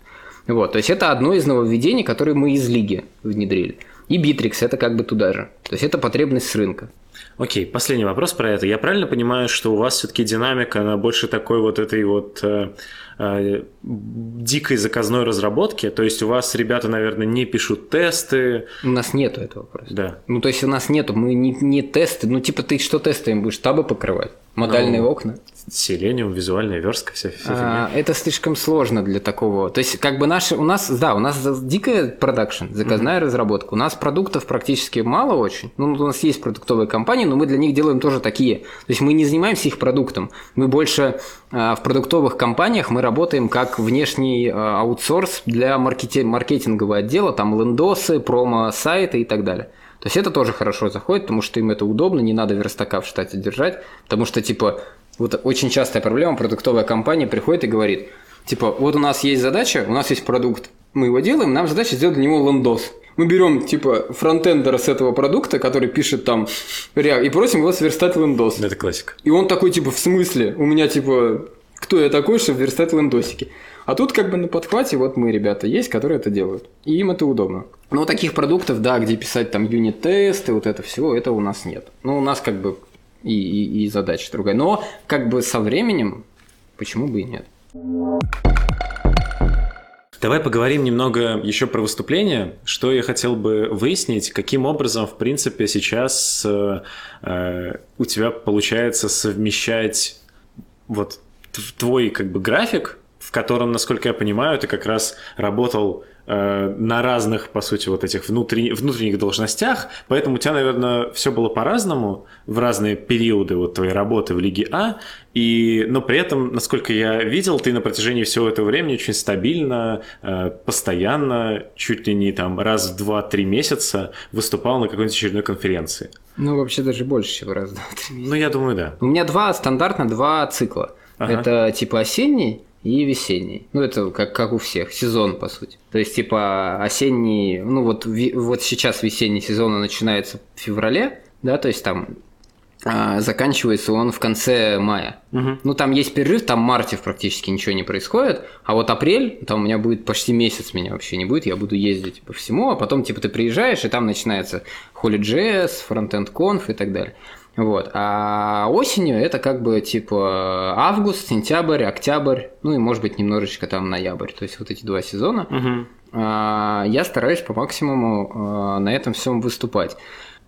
Вот, то есть это одно из нововведений, которые мы из лиги внедрили. И Bittrex это как бы туда же. То есть это потребность с рынка. Окей, последний вопрос про это. Я правильно понимаю, что у вас все-таки динамика, она больше такой вот этой вот э, э, дикой заказной разработки? То есть у вас ребята, наверное, не пишут тесты? У нас нету этого просто. Да. Ну, то есть у нас нету, мы не, не тесты, ну, типа ты что тестами будешь, табы покрывать? Модальные ну, окна? Селениум, визуальная верстка, вся, вся а, Это слишком сложно для такого. То есть, как бы наши, у нас, да, у нас дикая продакшн, заказная mm-hmm. разработка. У нас продуктов практически мало очень. Ну, у нас есть продуктовые компании, но мы для них делаем тоже такие. То есть, мы не занимаемся их продуктом. Мы больше а, в продуктовых компаниях мы работаем как внешний а, аутсорс для маркети- маркетингового отдела, там лендосы, промо-сайты и так далее. То есть это тоже хорошо заходит, потому что им это удобно, не надо верстака в штате держать, потому что, типа, вот очень частая проблема, продуктовая компания приходит и говорит, типа, вот у нас есть задача, у нас есть продукт, мы его делаем, нам задача сделать для него лендос. Мы берем, типа, фронтендера с этого продукта, который пишет там React, и просим его сверстать лендос. Это классика. И он такой, типа, в смысле? У меня, типа, кто я такой, чтобы верстать лендосики? А тут как бы на подхвате вот мы, ребята, есть, которые это делают. И им это удобно. Но таких продуктов, да, где писать там юнит-тесты, вот это все, это у нас нет. Ну, у нас как бы и, и, и задача другая. Но как бы со временем, почему бы и нет? Давай поговорим немного еще про выступление. Что я хотел бы выяснить, каким образом, в принципе, сейчас э, э у тебя получается совмещать вот твой как бы график, в котором, насколько я понимаю, ты как раз работал Э, на разных, по сути, вот этих внутренних, внутренних должностях, поэтому у тебя, наверное, все было по-разному в разные периоды вот твоей работы в Лиге А, и, но при этом, насколько я видел, ты на протяжении всего этого времени очень стабильно, э, постоянно, чуть ли не там раз в два-три месяца выступал на какой-нибудь очередной конференции. Ну, вообще даже больше, чем раз в два-три месяца. Ну, я думаю, да. У меня два, стандартно два цикла. Ага. Это типа осенний, и весенний. Ну, это как, как у всех, сезон, по сути. То есть, типа, осенний, ну, вот, вот сейчас весенний сезон начинается в феврале, да, то есть там а, заканчивается он в конце мая. Угу. Ну, там есть перерыв, там в марте практически ничего не происходит, а вот апрель, там у меня будет почти месяц меня вообще не будет, я буду ездить по всему, а потом, типа, ты приезжаешь, и там начинается Holy.js, Frontend Conf и так далее. Вот. А осенью это как бы типа август, сентябрь, октябрь, ну и может быть немножечко там ноябрь. То есть вот эти два сезона. Угу. Я стараюсь по максимуму а, на этом всем выступать.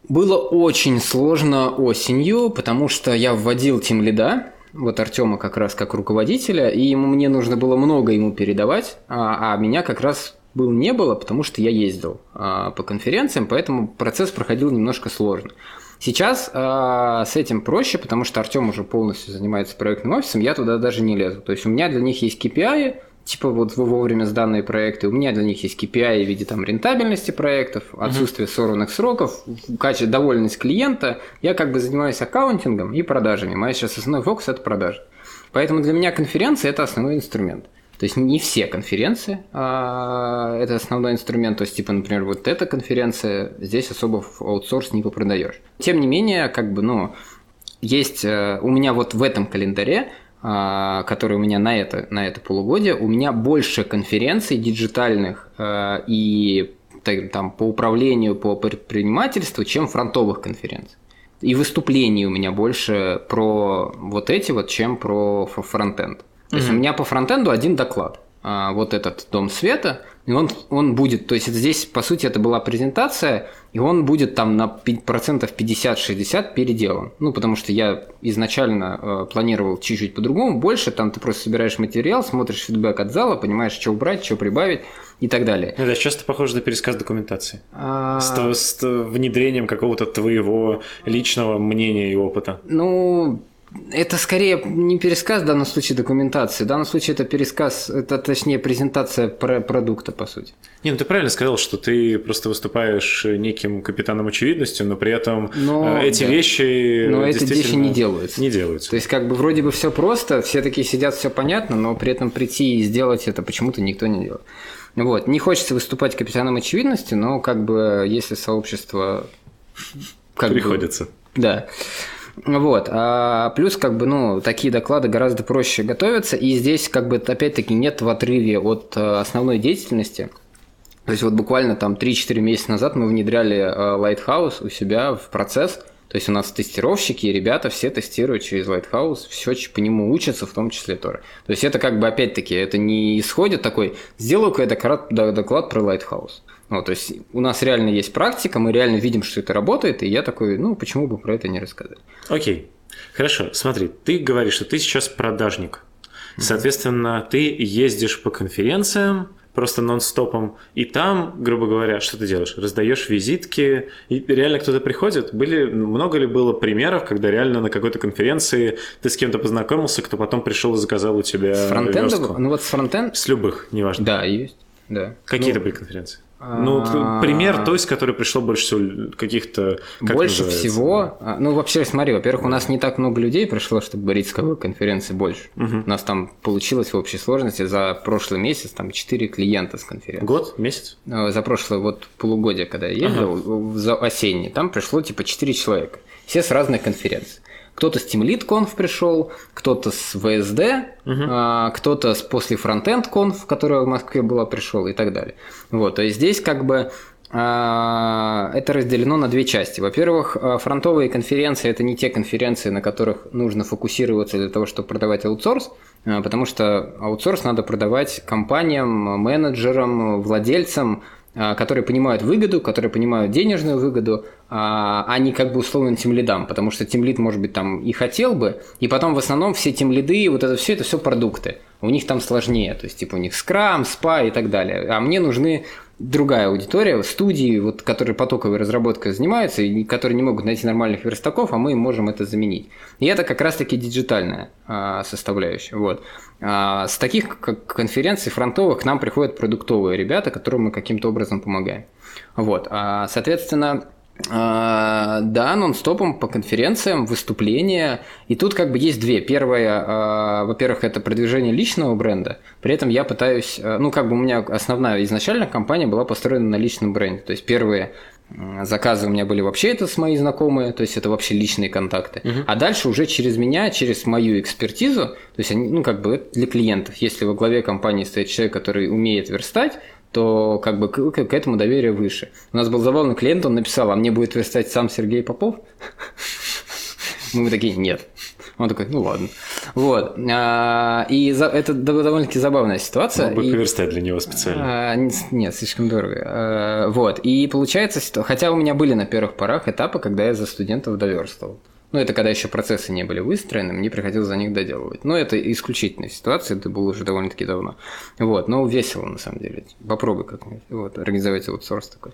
Было очень сложно осенью, потому что я вводил тем лида, вот Артема как раз как руководителя, и ему мне нужно было много ему передавать, а, а меня как раз был не было, потому что я ездил а, по конференциям, поэтому процесс проходил немножко сложно. Сейчас э, с этим проще, потому что Артем уже полностью занимается проектным офисом, я туда даже не лезу. То есть у меня для них есть KPI, типа вот вовремя сданные проекты, у меня для них есть KPI в виде там рентабельности проектов, отсутствие сорванных сроков, качество, довольность клиента. Я как бы занимаюсь аккаунтингом и продажами. Моя сейчас основной фокус – это продажи. Поэтому для меня конференция – это основной инструмент. То есть не все конференции а, это основной инструмент. То есть, типа, например, вот эта конференция, здесь особо в аутсорс не попродаешь. Тем не менее, как бы, ну, есть э, у меня вот в этом календаре, а, который у меня на это, на это полугодие, у меня больше конференций диджитальных э, и там по управлению, по предпринимательству, чем фронтовых конференций. И выступлений у меня больше про вот эти вот, чем про фронтенд. То есть у меня по фронтенду один доклад. А, вот этот дом света, и он, он будет, то есть здесь, по сути, это была презентация, и он будет там на процентов 50-60 переделан. Ну, потому что я изначально э, планировал чуть-чуть по-другому, больше, там ты просто собираешь материал, смотришь фидбэк от зала, понимаешь, что убрать, что прибавить, и так далее. Это часто похоже на пересказ документации. А... С, с внедрением какого-то твоего личного мнения и опыта. Ну, это скорее не пересказ в данном случае документации. В данном случае это пересказ, это точнее презентация про продукта, по сути. Не, ну ты правильно сказал, что ты просто выступаешь неким капитаном очевидностью, но при этом но, э, эти да. вещи. Но эти вещи не делаются. Не делаются. То есть, как бы вроде бы все просто, все такие сидят, все понятно, но при этом прийти и сделать это почему-то никто не делает. Вот. Не хочется выступать капитаном очевидности, но как бы если сообщество как Приходится. Бы, да. Вот. А плюс, как бы, ну, такие доклады гораздо проще готовятся, и здесь, как бы, опять-таки, нет в отрыве от э, основной деятельности. То есть, вот буквально там 3-4 месяца назад мы внедряли э, Lighthouse у себя в процесс. То есть у нас тестировщики и ребята все тестируют через Lighthouse, все по нему учатся, в том числе тоже. То есть это как бы опять-таки, это не исходит такой, сделаю-ка я доклад, доклад про Lighthouse. Ну, то есть у нас реально есть практика, мы реально видим, что это работает, и я такой, ну, почему бы про это не рассказать? Окей. Хорошо, смотри, ты говоришь, что ты сейчас продажник. Соответственно, ты ездишь по конференциям, просто нон-стопом, и там, грубо говоря, что ты делаешь? Раздаешь визитки, и реально кто-то приходит? Были, много ли было примеров, когда реально на какой-то конференции ты с кем-то познакомился, кто потом пришел и заказал у тебя С? Ну вот с фронтенд? С любых, неважно. Да, есть. Да. Какие-то ну, были конференции? Ну, а, пример той, с которой пришло больше всего каких-то... Больше всего... А, ну, вообще, смотри, во-первых, у нас не так много людей пришло, чтобы говорить с какой конференции больше. Угу. У нас там получилось в общей сложности за прошлый месяц там 4 клиента с конференции. Год? Месяц? А, за прошлое вот полугодие, когда я ездил, ага. за осенний, там пришло типа 4 человека. Все с разных конференций. Кто-то с Team Lead Conf пришел, кто-то с VSD, угу. а, кто-то с после Frontend Conf, которая в Москве была, пришел и так далее. Вот, то есть здесь как бы а, это разделено на две части. Во-первых, а, фронтовые конференции – это не те конференции, на которых нужно фокусироваться для того, чтобы продавать аутсорс, а, потому что аутсорс надо продавать компаниям, менеджерам, владельцам, которые понимают выгоду, которые понимают денежную выгоду, а не как бы условно тем лидам, потому что тем лид, может быть, там и хотел бы, и потом в основном все тем лиды, вот это все, это все продукты. У них там сложнее, то есть типа у них скрам, спа и так далее. А мне нужны другая аудитория, студии, вот, которые потоковой разработкой занимаются, и которые не могут найти нормальных верстаков, а мы можем это заменить. И это как раз-таки диджитальная а, составляющая. Вот. А, с таких конференций фронтовых к нам приходят продуктовые ребята, которым мы каким-то образом помогаем. Вот. А, соответственно, а, да, нон-стопом по конференциям, выступления. И тут как бы есть две. Первое, а, во-первых, это продвижение личного бренда. При этом я пытаюсь, а, ну как бы у меня основная изначально компания была построена на личном бренде. То есть первые заказы у меня были вообще это с мои знакомые, то есть это вообще личные контакты. Угу. А дальше уже через меня, через мою экспертизу, то есть они, ну как бы для клиентов. Если во главе компании стоит человек, который умеет верстать, то как бы к, к этому доверие выше. У нас был забавный клиент, он написал, а мне будет верстать сам Сергей Попов? Мы такие, нет. Он такой, ну ладно. Вот. А, и за, это довольно-таки забавная ситуация. Мог бы поверстать для него специально. А, нет, слишком дорого. А, вот. И получается, хотя у меня были на первых порах этапы, когда я за студентов доверстывал. Ну, это когда еще процессы не были выстроены, мне приходилось за них доделывать. Но это исключительная ситуация, это было уже довольно-таки давно. Вот, но весело на самом деле. Попробуй как-нибудь. Вот, организовать аутсорс такой.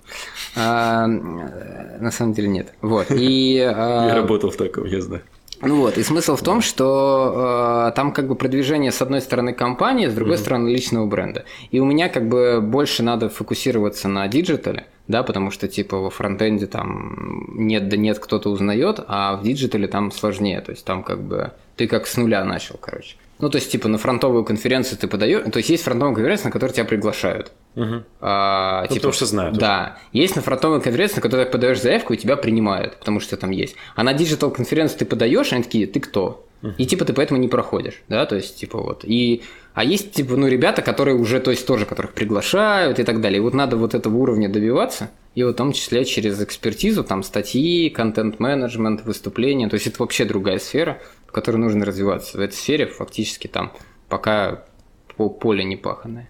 А, на самом деле нет. Вот. И, а... Я работал в таком, я знаю. Ну вот, и смысл в том, что э, там как бы продвижение с одной стороны компании, с другой mm-hmm. стороны личного бренда. И у меня как бы больше надо фокусироваться на диджитале, да, потому что типа во фронтенде там нет да нет кто-то узнает, а в диджитале там сложнее, то есть там как бы ты как с нуля начал, короче. Ну, то есть, типа, на фронтовую конференцию ты подаешь. То есть, есть фронтовая конференция, на которую тебя приглашают. Угу. А, ну, типа, потому что знают. Да. Есть на фронтовой конференции, на которой ты подаешь заявку, и тебя принимают, потому что там есть. А на диджитал конференцию ты подаешь, они такие, ты кто? Угу. И типа ты поэтому не проходишь, да, то есть, типа, вот. И а есть, типа, ну, ребята, которые уже, то есть, тоже, которых приглашают и так далее. И вот надо вот этого уровня добиваться, и вот в том числе через экспертизу, там, статьи, контент-менеджмент, выступления. То есть, это вообще другая сфера, в которой нужно развиваться. В этой сфере фактически там пока поле не паханное.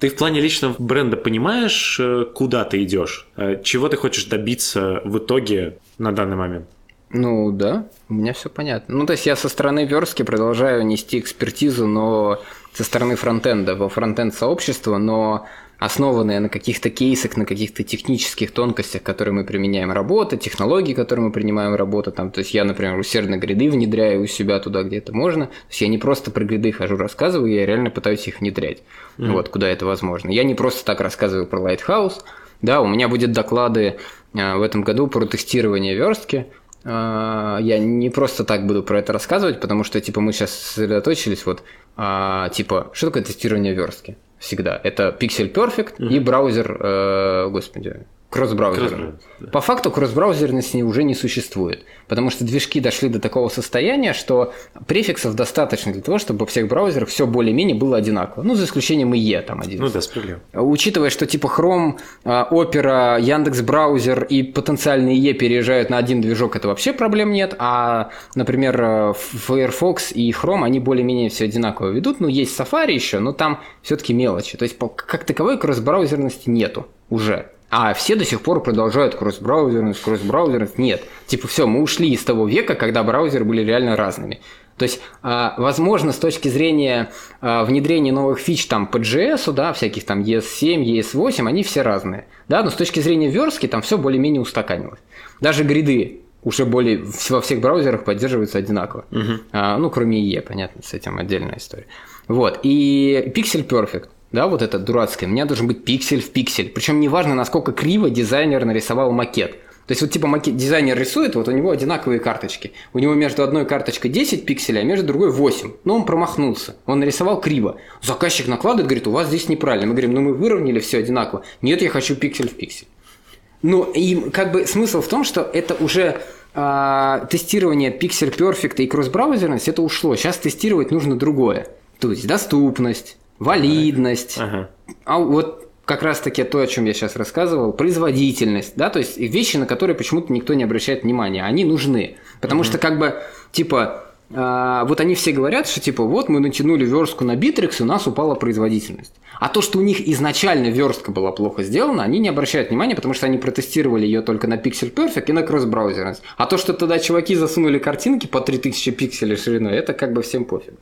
Ты в плане личного бренда понимаешь, э, куда ты идешь? Э, чего ты хочешь добиться в итоге на данный момент? Ну да, у меня все понятно. Ну, то есть я со стороны верстки продолжаю нести экспертизу, но со стороны фронтенда во фронтенд сообщество, но основанные на каких-то кейсах, на каких-то технических тонкостях, которые мы применяем работа, технологии, которые мы принимаем работа. Там, то есть я, например, усердно гриды внедряю у себя туда, где это можно. То есть я не просто про гриды хожу, рассказываю, я реально пытаюсь их внедрять, mm-hmm. вот, куда это возможно. Я не просто так рассказываю про Lighthouse, да, у меня будут доклады а, в этом году про тестирование верстки, я не просто так буду про это рассказывать, потому что, типа, мы сейчас сосредоточились, вот, а, типа, что такое тестирование верстки? Всегда. Это Pixel Perfect mm-hmm. и браузер, э, господи, Кросс-браузерно. Да. По факту кросс-браузерности уже не существует, потому что движки дошли до такого состояния, что префиксов достаточно для того, чтобы во всех браузерах все более-менее было одинаково. Ну, за исключением IE там один. Ну да, справедливо. Учитывая, что типа Chrome, а, Opera, Яндекс Браузер и потенциальные IE переезжают на один движок, это вообще проблем нет, а, например, э, Firefox и Chrome, они более-менее все одинаково ведут, ну, есть Safari еще, но там все-таки мелочи. То есть, как таковой кросс-браузерности нету уже. А все до сих пор продолжают кросс-браузерность, кросс-браузерность. Нет. Типа все, мы ушли из того века, когда браузеры были реально разными. То есть, а, возможно, с точки зрения а, внедрения новых фич там по JS, да, всяких там ES7, ES8, они все разные. Да, но с точки зрения верстки там все более-менее устаканилось. Даже гриды уже более во всех браузерах поддерживаются одинаково. Uh-huh. А, ну, кроме IE, понятно, с этим отдельная история. Вот. И Pixel Perfect да, вот это дурацкое, у меня должен быть пиксель в пиксель. Причем неважно, насколько криво дизайнер нарисовал макет. То есть вот типа макет, дизайнер рисует, вот у него одинаковые карточки. У него между одной карточкой 10 пикселей, а между другой 8. Но он промахнулся. Он нарисовал криво. Заказчик накладывает, говорит, у вас здесь неправильно. Мы говорим, ну мы выровняли все одинаково. Нет, я хочу пиксель в пиксель. Ну и как бы смысл в том, что это уже э, тестирование Pixel Perfect и кросс-браузерность, это ушло. Сейчас тестировать нужно другое. То есть доступность, валидность. Ага. А вот как раз-таки то, о чем я сейчас рассказывал, производительность, да, то есть вещи, на которые почему-то никто не обращает внимания, они нужны. Потому угу. что как бы, типа, э, вот они все говорят, что типа, вот мы натянули верстку на Bittrex, и у нас упала производительность. А то, что у них изначально верстка была плохо сделана, они не обращают внимания, потому что они протестировали ее только на Pixel Perfect и на кросс-браузерность. А то, что тогда чуваки засунули картинки по 3000 пикселей шириной, это как бы всем пофиг.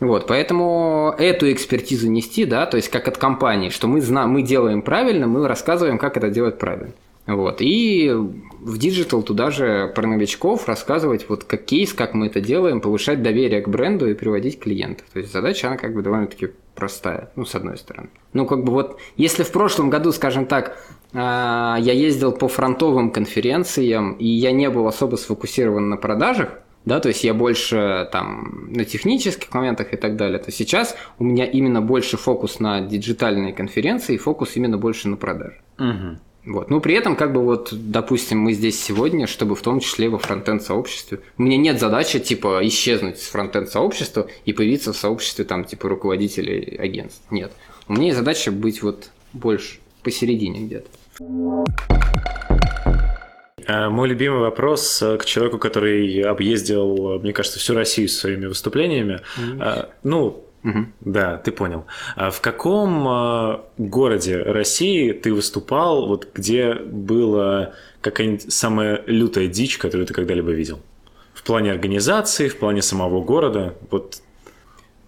Вот, поэтому эту экспертизу нести, да, то есть как от компании, что мы, знаем, мы делаем правильно, мы рассказываем, как это делать правильно. Вот, и в диджитал туда же про новичков рассказывать вот как кейс, как мы это делаем, повышать доверие к бренду и приводить клиентов. То есть задача, она как бы довольно-таки простая, ну, с одной стороны. Ну, как бы вот, если в прошлом году, скажем так, а, я ездил по фронтовым конференциям, и я не был особо сфокусирован на продажах, да, то есть я больше там на технических моментах и так далее, то сейчас у меня именно больше фокус на диджитальные конференции, фокус именно больше на продажи. Угу. Вот. Ну, при этом, как бы вот, допустим, мы здесь сегодня, чтобы в том числе во фронтенд сообществе. У меня нет задачи, типа, исчезнуть с фронтенд сообщества и появиться в сообществе, там, типа, руководителей агентств. Нет. У меня есть задача быть вот больше посередине где-то. Э, мой любимый вопрос э, к человеку, который объездил, мне кажется, всю Россию своими выступлениями. Mm-hmm. Ну, Угу. Да, ты понял. А в каком городе России ты выступал, вот где была какая-нибудь самая лютая дичь, которую ты когда-либо видел? В плане организации, в плане самого города? Вот.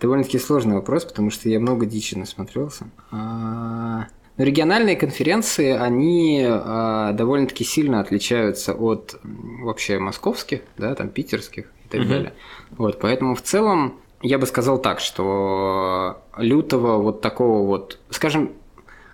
Довольно-таки сложный вопрос, потому что я много дичи насмотрелся. А... Но региональные конференции, они э, довольно-таки сильно отличаются от вообще московских, да, там питерских и так угу. далее. Вот, поэтому в целом я бы сказал так, что лютого вот такого вот, скажем,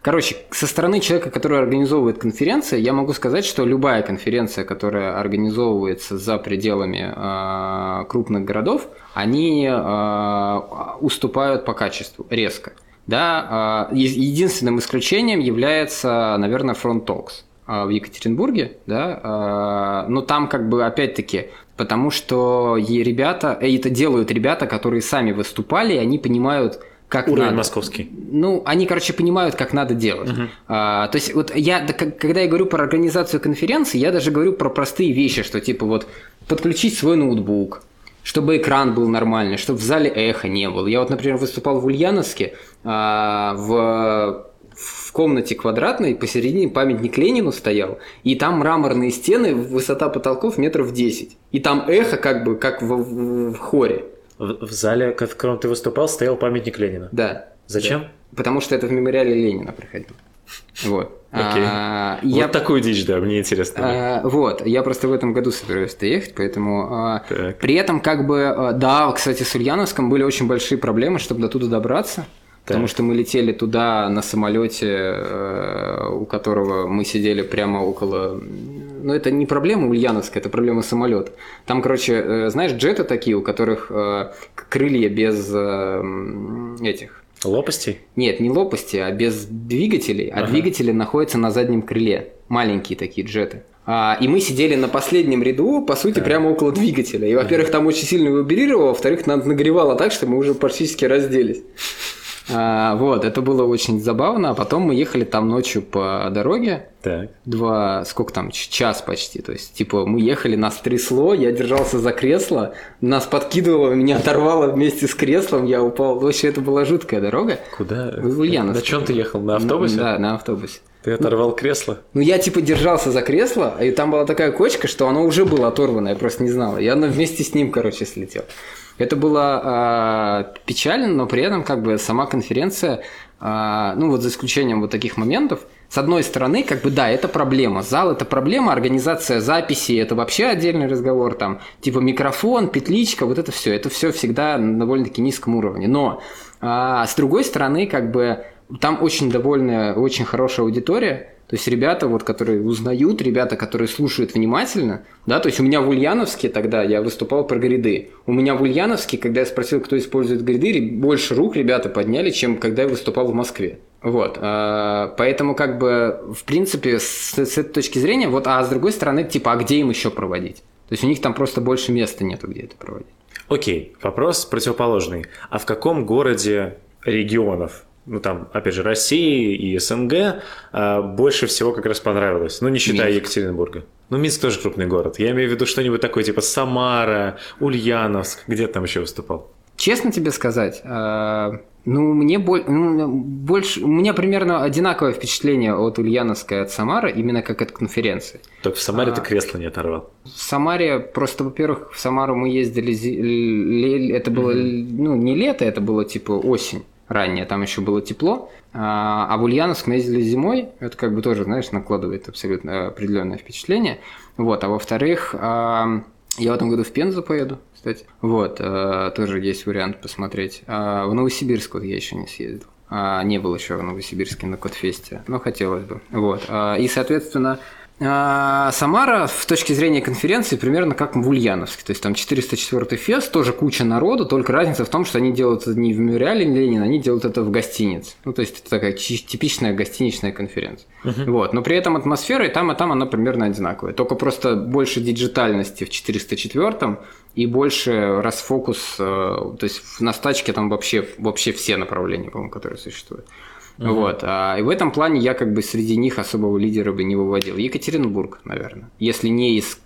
Короче, со стороны человека, который организовывает конференции, я могу сказать, что любая конференция, которая организовывается за пределами э, крупных городов, они э, уступают по качеству резко. Да, а, единственным исключением является, наверное, Front Talks а, в Екатеринбурге, да, а, но там как бы опять-таки, потому что ребята, э, это делают ребята, которые сами выступали, и они понимают, как Уровень надо. московский. Ну, они, короче, понимают, как надо делать. Uh-huh. А, то есть, вот я, когда я говорю про организацию конференции, я даже говорю про простые вещи, что типа вот подключить свой ноутбук, чтобы экран был нормальный, чтобы в зале эхо не было. Я вот, например, выступал в Ульяновске а, в в комнате квадратной посередине памятник Ленину стоял, и там мраморные стены, высота потолков метров 10. И там эхо как бы, как в, в, в хоре. В, в зале, в котором ты выступал, стоял памятник Ленина. Да. Зачем? Да. Потому что это в мемориале Ленина проходил. Вот. Окей. А, вот я... такую дичь, да, мне интересно. А, вот, я просто в этом году собираюсь туда ехать, поэтому... А, при этом, как бы, а, да, кстати, с Ульяновском были очень большие проблемы, чтобы до туда добраться. Потому что мы летели туда на самолете, э, у которого мы сидели прямо около ну, это не проблема ульяновская, это проблема самолета. Там, короче, э, знаешь, джеты такие, у которых э, крылья без этих Лопастей? Нет, не лопасти, а без двигателей. А ага. двигатели находятся на заднем крыле. Маленькие такие джеты. А, и мы сидели на последнем ряду, по сути, да. прямо около двигателя. И, во-первых, там очень сильно вибрировало, во-вторых, нас нагревало так, что мы уже практически разделись. А, вот, это было очень забавно. А потом мы ехали там ночью по дороге. Так. Два, сколько там, час почти. То есть, типа, мы ехали, нас трясло, я держался за кресло, нас подкидывало, меня оторвало вместе с креслом, я упал. Вообще, это была жуткая дорога. Куда? В Ульяновск. На чем ты ехал? На автобусе? На, да, на автобусе. Ты оторвал кресло? Ну, я типа держался за кресло, и там была такая кочка, что оно уже было оторвано, я просто не знал. И оно вместе с ним, короче, слетел. Это было э, печально, но при этом как бы сама конференция, э, ну вот за исключением вот таких моментов, с одной стороны, как бы да, это проблема. Зал это проблема, организация записи это вообще отдельный разговор, там, типа микрофон, петличка, вот это все, это все всегда на довольно-таки низком уровне. Но а, с другой стороны, как бы там очень довольная, очень хорошая аудитория, то есть ребята, вот, которые узнают, ребята, которые слушают внимательно, да, то есть у меня в Ульяновске тогда я выступал про гриды. У меня в Ульяновске, когда я спросил, кто использует гриды, больше рук ребята подняли, чем когда я выступал в Москве. Вот, а, поэтому как бы, в принципе, с, с этой точки зрения, вот, а с другой стороны, типа, а где им еще проводить? То есть у них там просто больше места нету, где это проводить. Окей, вопрос противоположный. А в каком городе регионов ну там, опять же, России и СНГ а, больше всего как раз понравилось. Ну, не считая Минск. Екатеринбурга. Ну, Минск тоже крупный город. Я имею в виду что-нибудь такое, типа Самара, Ульяновск. Где там еще выступал? Честно тебе сказать, а, ну, мне ну, больше, у меня примерно одинаковое впечатление от Ульяновска и от Самары, именно как от конференции. Только в Самаре а, ты кресло не оторвал. В Самаре, просто, во-первых, в Самару мы ездили, это было, mm-hmm. ну, не лето, это было типа осень ранее, там еще было тепло. А, а в Ульяновск мы ездили зимой, это как бы тоже, знаешь, накладывает абсолютно определенное впечатление. Вот, а во-вторых, а, я в этом году в Пензу поеду, кстати. Вот, а, тоже есть вариант посмотреть. А, в Новосибирск вот я еще не съездил. Не был еще в Новосибирске на Кодфесте, но хотелось бы. Вот. И, соответственно, Самара в точке зрения конференции примерно как в Ульяновске. То есть там 404 фест, тоже куча народу, только разница в том, что они делают это не в мемориале Ленина, они делают это в гостинице. Ну, то есть это такая типичная гостиничная конференция. Uh-huh. Вот. Но при этом атмосфера и там, и там она примерно одинаковая. Только просто больше диджитальности в 404 и больше расфокус, э, то есть на стачке там вообще, вообще все направления, по-моему, которые существуют. Uh-huh. Вот. А, и в этом плане я как бы среди них особого лидера бы не выводил. Екатеринбург, наверное. Если не из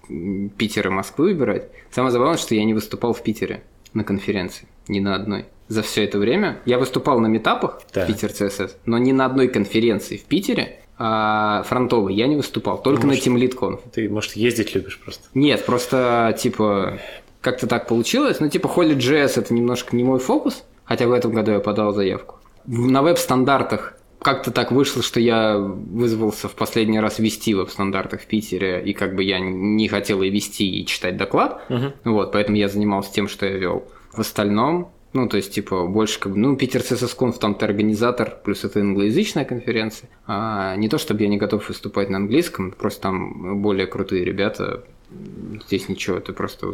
Питера, Москвы выбирать. Самое забавное, что я не выступал в Питере на конференции. Ни на одной. За все это время. Я выступал на метапах да. Питер ЦСС, но ни на одной конференции в Питере а фронтовый я не выступал, только может, на TeamLead Ты, может, ездить любишь просто? Нет, просто, типа, как-то так получилось. Ну, типа, Holy JS это немножко не мой фокус, хотя в этом году я подал заявку на веб-стандартах как-то так вышло, что я вызвался в последний раз вести веб-стандартах в Питере, и как бы я не хотел и вести, и читать доклад. Uh-huh. Вот, поэтому я занимался тем, что я вел. В остальном, ну, то есть, типа, больше как бы, ну, Питер CSS там ты организатор, плюс это англоязычная конференция. А не то, чтобы я не готов выступать на английском, просто там более крутые ребята. Здесь ничего, это просто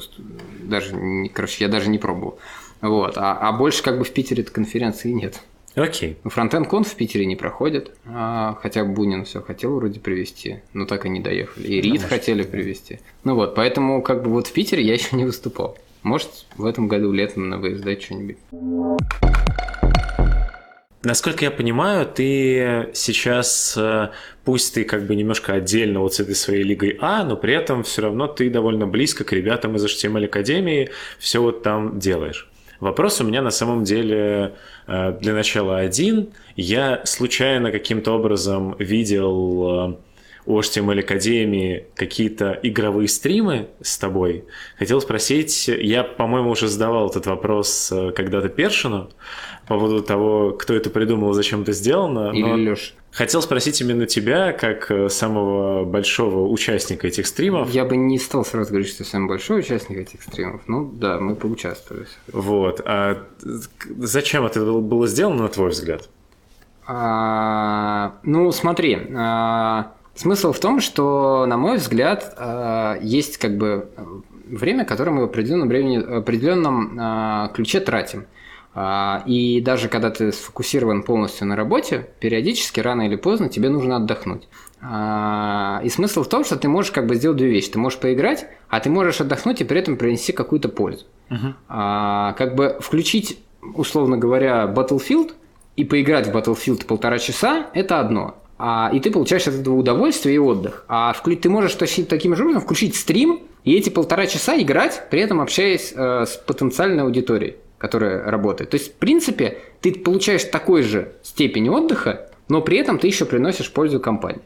даже, короче, я даже не пробовал. Вот, а, а больше как бы в Питере конференции нет. Окей. Okay. Фронтенд кон в Питере не проходит, а, хотя Бунин все хотел вроде привести, но так и не доехали. И Рид хотели привести. Ну вот, поэтому как бы вот в Питере я еще не выступал. Может, в этом году летом на выезда что-нибудь. Насколько я понимаю, ты сейчас, э, пусть ты как бы немножко отдельно вот с этой своей лигой А, но при этом все равно ты довольно близко к ребятам из HTML Академии, все вот там делаешь. Вопрос у меня на самом деле э, для начала один. Я случайно каким-то образом видел э, у HTML Академии какие-то игровые стримы с тобой. Хотел спросить, я, по-моему, уже задавал этот вопрос э, когда-то Першину по поводу того, кто это придумал, зачем это сделано. Или Леша. Хотел спросить именно тебя, как э, самого большого участника этих стримов. Я бы не стал сразу говорить, что самый большой участник этих стримов. Ну да, мы поучаствовали. Вот. А зачем это было сделано, на твой взгляд? А, ну, смотри. А, смысл в том, что, на мой взгляд, а, есть как бы время, которое мы в определенном, времени, определенном а, ключе тратим. А, и даже когда ты сфокусирован полностью на работе, периодически, рано или поздно, тебе нужно отдохнуть. А, и смысл в том, что ты можешь как бы сделать две вещи. Ты можешь поиграть, а ты можешь отдохнуть и при этом принести какую-то пользу. Uh-huh. Как бы включить, условно говоря, Battlefield и поиграть в Battlefield полтора часа – это одно. А, и ты получаешь от этого удовольствие и отдых. А вклю... ты можешь таким же образом включить стрим и эти полтора часа играть, при этом общаясь э, с потенциальной аудиторией которая работает. То есть, в принципе, ты получаешь такой же степень отдыха, но при этом ты еще приносишь пользу компании.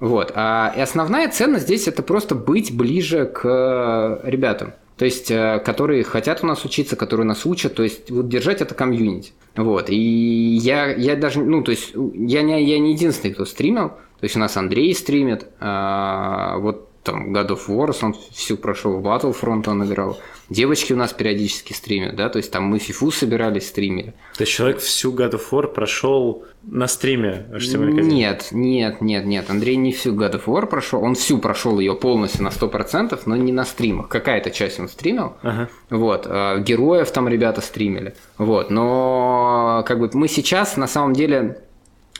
Вот. А, и основная ценность здесь это просто быть ближе к э, ребятам. То есть, э, которые хотят у нас учиться, которые нас учат, то есть, вот держать это комьюнити. Вот. И я, я даже, ну, то есть, я не, я не единственный, кто стримил. То есть, у нас Андрей стримит, а, вот там God of War, он всю прошел, Battlefront он играл. Девочки у нас периодически стримят, да, то есть там мы фифу собирались, стримили. То есть человек всю God of War прошел на стриме HTML Нет, нет, нет, нет, Андрей не всю God of War прошел, он всю прошел ее полностью на 100%, но не на стримах. Какая-то часть он стримил, ага. вот, а героев там ребята стримили, вот, но как бы мы сейчас на самом деле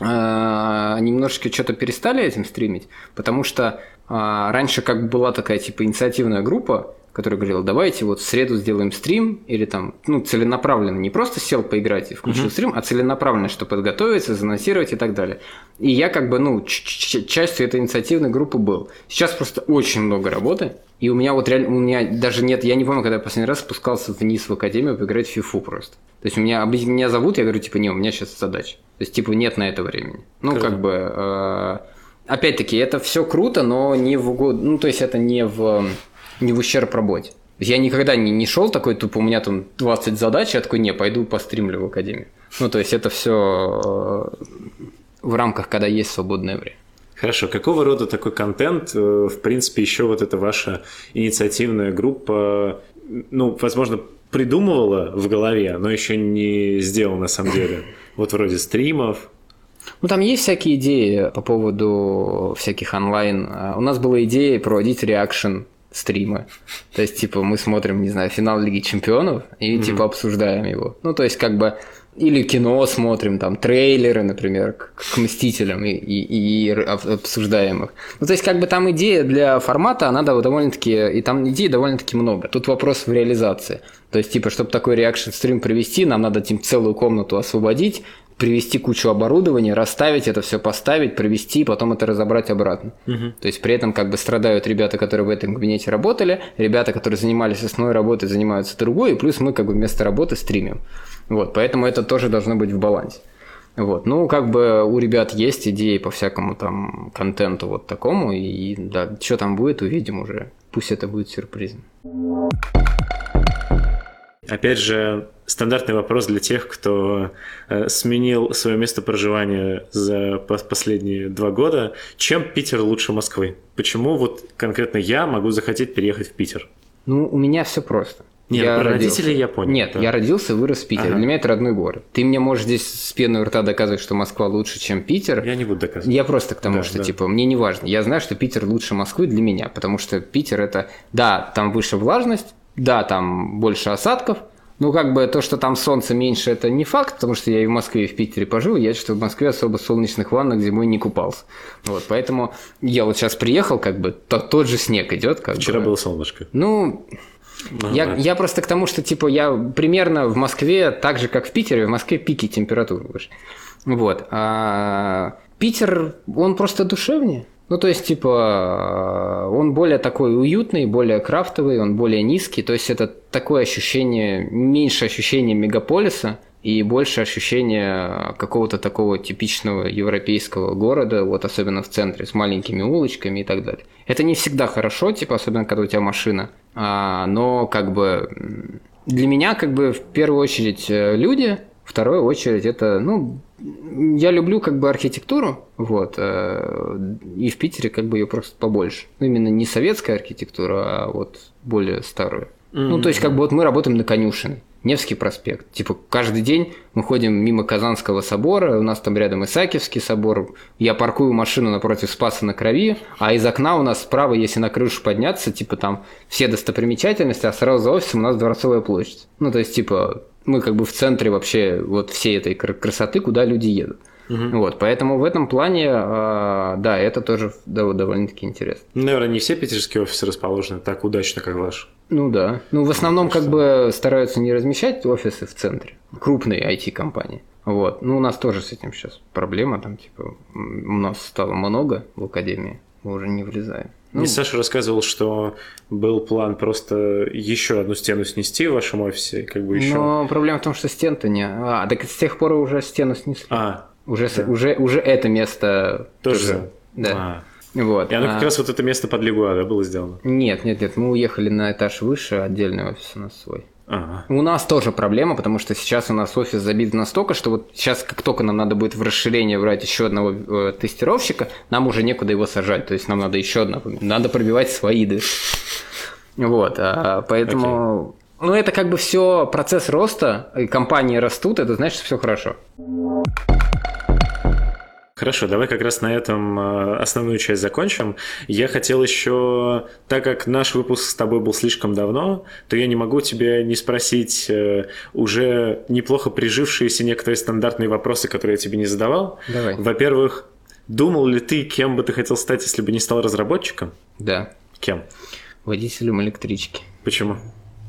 а, немножечко что-то перестали этим стримить, потому что а, раньше как была такая типа инициативная группа, который говорил, давайте вот в среду сделаем стрим, или там, ну, целенаправленно, не просто сел поиграть и включил uh-huh. стрим, а целенаправленно, чтобы подготовиться, занонсировать и так далее. И я как бы, ну, частью этой инициативной группы был. Сейчас просто очень много работы, и у меня вот реально, у меня даже нет, я не помню, когда я последний раз спускался вниз в академию поиграть в фифу просто. То есть у меня, меня зовут, я говорю, типа, не, у меня сейчас задача. То есть, типа, нет на это времени. Ну, Круто. как бы... Э, опять-таки, это все круто, но не в угод... Ну, то есть, это не в не в ущерб работе. Я никогда не, не шел такой, тупо у меня там 20 задач, я такой, не, пойду постримлю в академию. Ну, то есть это все э, в рамках, когда есть свободное время. Хорошо, какого рода такой контент, э, в принципе, еще вот эта ваша инициативная группа, ну, возможно, придумывала в голове, но еще не сделала на самом деле? Вот вроде стримов, ну, там есть всякие идеи по поводу всяких онлайн. У нас была идея проводить реакшн стримы. То есть, типа, мы смотрим, не знаю, финал Лиги Чемпионов и, mm-hmm. типа, обсуждаем его. Ну, то есть, как бы, или кино смотрим, там, трейлеры, например, к, к «Мстителям» и, и, и обсуждаем их. Ну, то есть, как бы там идея для формата, она довольно-таки, и там идей довольно-таки много. Тут вопрос в реализации. То есть, типа, чтобы такой реакшн-стрим провести, нам надо тем, целую комнату освободить, привести кучу оборудования, расставить это все, поставить, провести, и потом это разобрать обратно. Угу. То есть при этом как бы страдают ребята, которые в этом кабинете работали, ребята, которые занимались основной работой, занимаются другой, и плюс мы как бы вместо работы стримим. Вот, поэтому это тоже должно быть в балансе. Вот. Ну, как бы у ребят есть идеи по всякому там контенту вот такому, и да, что там будет, увидим уже. Пусть это будет сюрпризом. Опять же, стандартный вопрос для тех, кто э, сменил свое место проживания за последние два года. Чем Питер лучше Москвы? Почему вот конкретно я могу захотеть переехать в Питер? Ну, у меня все просто. Нет, я про родился... родителей я понял. Нет, да. я родился и вырос в Питере. Ага. Для меня это родной город. Ты мне можешь здесь с пеной у рта доказывать, что Москва лучше, чем Питер. Я не буду доказывать. Я просто к тому, да, что, да. типа, мне не важно. Я знаю, что Питер лучше Москвы для меня, потому что Питер это... Да, там выше влажность, да, там больше осадков, ну, как бы то, что там солнца меньше, это не факт, потому что я и в Москве, и в Питере пожил, я что в Москве особо солнечных ваннах зимой не купался. Вот, поэтому я вот сейчас приехал, как бы, то, тот же снег идет. Как Вчера бы. было солнышко. Ну, я, я просто к тому, что, типа, я примерно в Москве, так же, как в Питере, в Москве пики температуры выше. Вот. А Питер, он просто душевнее. Ну, то есть, типа, он более такой уютный, более крафтовый, он более низкий. То есть, это такое ощущение, меньше ощущение мегаполиса и больше ощущения какого-то такого типичного европейского города, вот особенно в центре, с маленькими улочками и так далее. Это не всегда хорошо, типа, особенно когда у тебя машина, а, но как бы для меня как бы в первую очередь э, люди, в вторую очередь это, ну, я люблю как бы архитектуру, вот, э, и в Питере как бы ее просто побольше. Ну, именно не советская архитектура, а вот более старую. Mm-hmm. Ну, то есть как бы вот мы работаем на конюшине. Невский проспект. Типа каждый день мы ходим мимо Казанского собора, у нас там рядом Исаакиевский собор, я паркую машину напротив Спаса на Крови, а из окна у нас справа, если на крышу подняться, типа там все достопримечательности, а сразу за офисом у нас Дворцовая площадь. Ну, то есть, типа, мы как бы в центре вообще вот всей этой красоты, куда люди едут. Угу. Вот, поэтому в этом плане, э, да, это тоже довольно-таки интересно. Наверное, не все питерские офисы расположены так удачно, как ваш. Ну да. Ну, в основном, как бы стараются не размещать офисы в центре. Крупные IT-компании. Вот. Ну, у нас тоже с этим сейчас проблема. Там, типа, у нас стало много в академии. Мы уже не влезаем. Ну, Мне Саша рассказывал, что был план просто еще одну стену снести в вашем офисе, как бы еще. Но проблема в том, что стен-то не. А, так с тех пор уже стену снесли. А. Уже, да. уже, уже это место тоже. тоже да. А. Вот. И оно а... как раз вот это место под Лигуа, да, было сделано? Нет, нет, нет, мы уехали на этаж выше, отдельный офис у нас свой. Ага. У нас тоже проблема, потому что сейчас у нас офис забит настолько, что вот сейчас, как только нам надо будет в расширение брать еще одного э, тестировщика, нам уже некуда его сажать. То есть нам надо еще одного. Надо пробивать свои ды. Вот, а, поэтому. Okay. Ну, это как бы все процесс роста, и компании растут, это значит, что все хорошо. Хорошо, давай как раз на этом э, основную часть закончим. Я хотел еще, так как наш выпуск с тобой был слишком давно, то я не могу тебя не спросить э, уже неплохо прижившиеся некоторые стандартные вопросы, которые я тебе не задавал. Давай. Во-первых, думал ли ты, кем бы ты хотел стать, если бы не стал разработчиком? Да. Кем? Водителем электрички. Почему?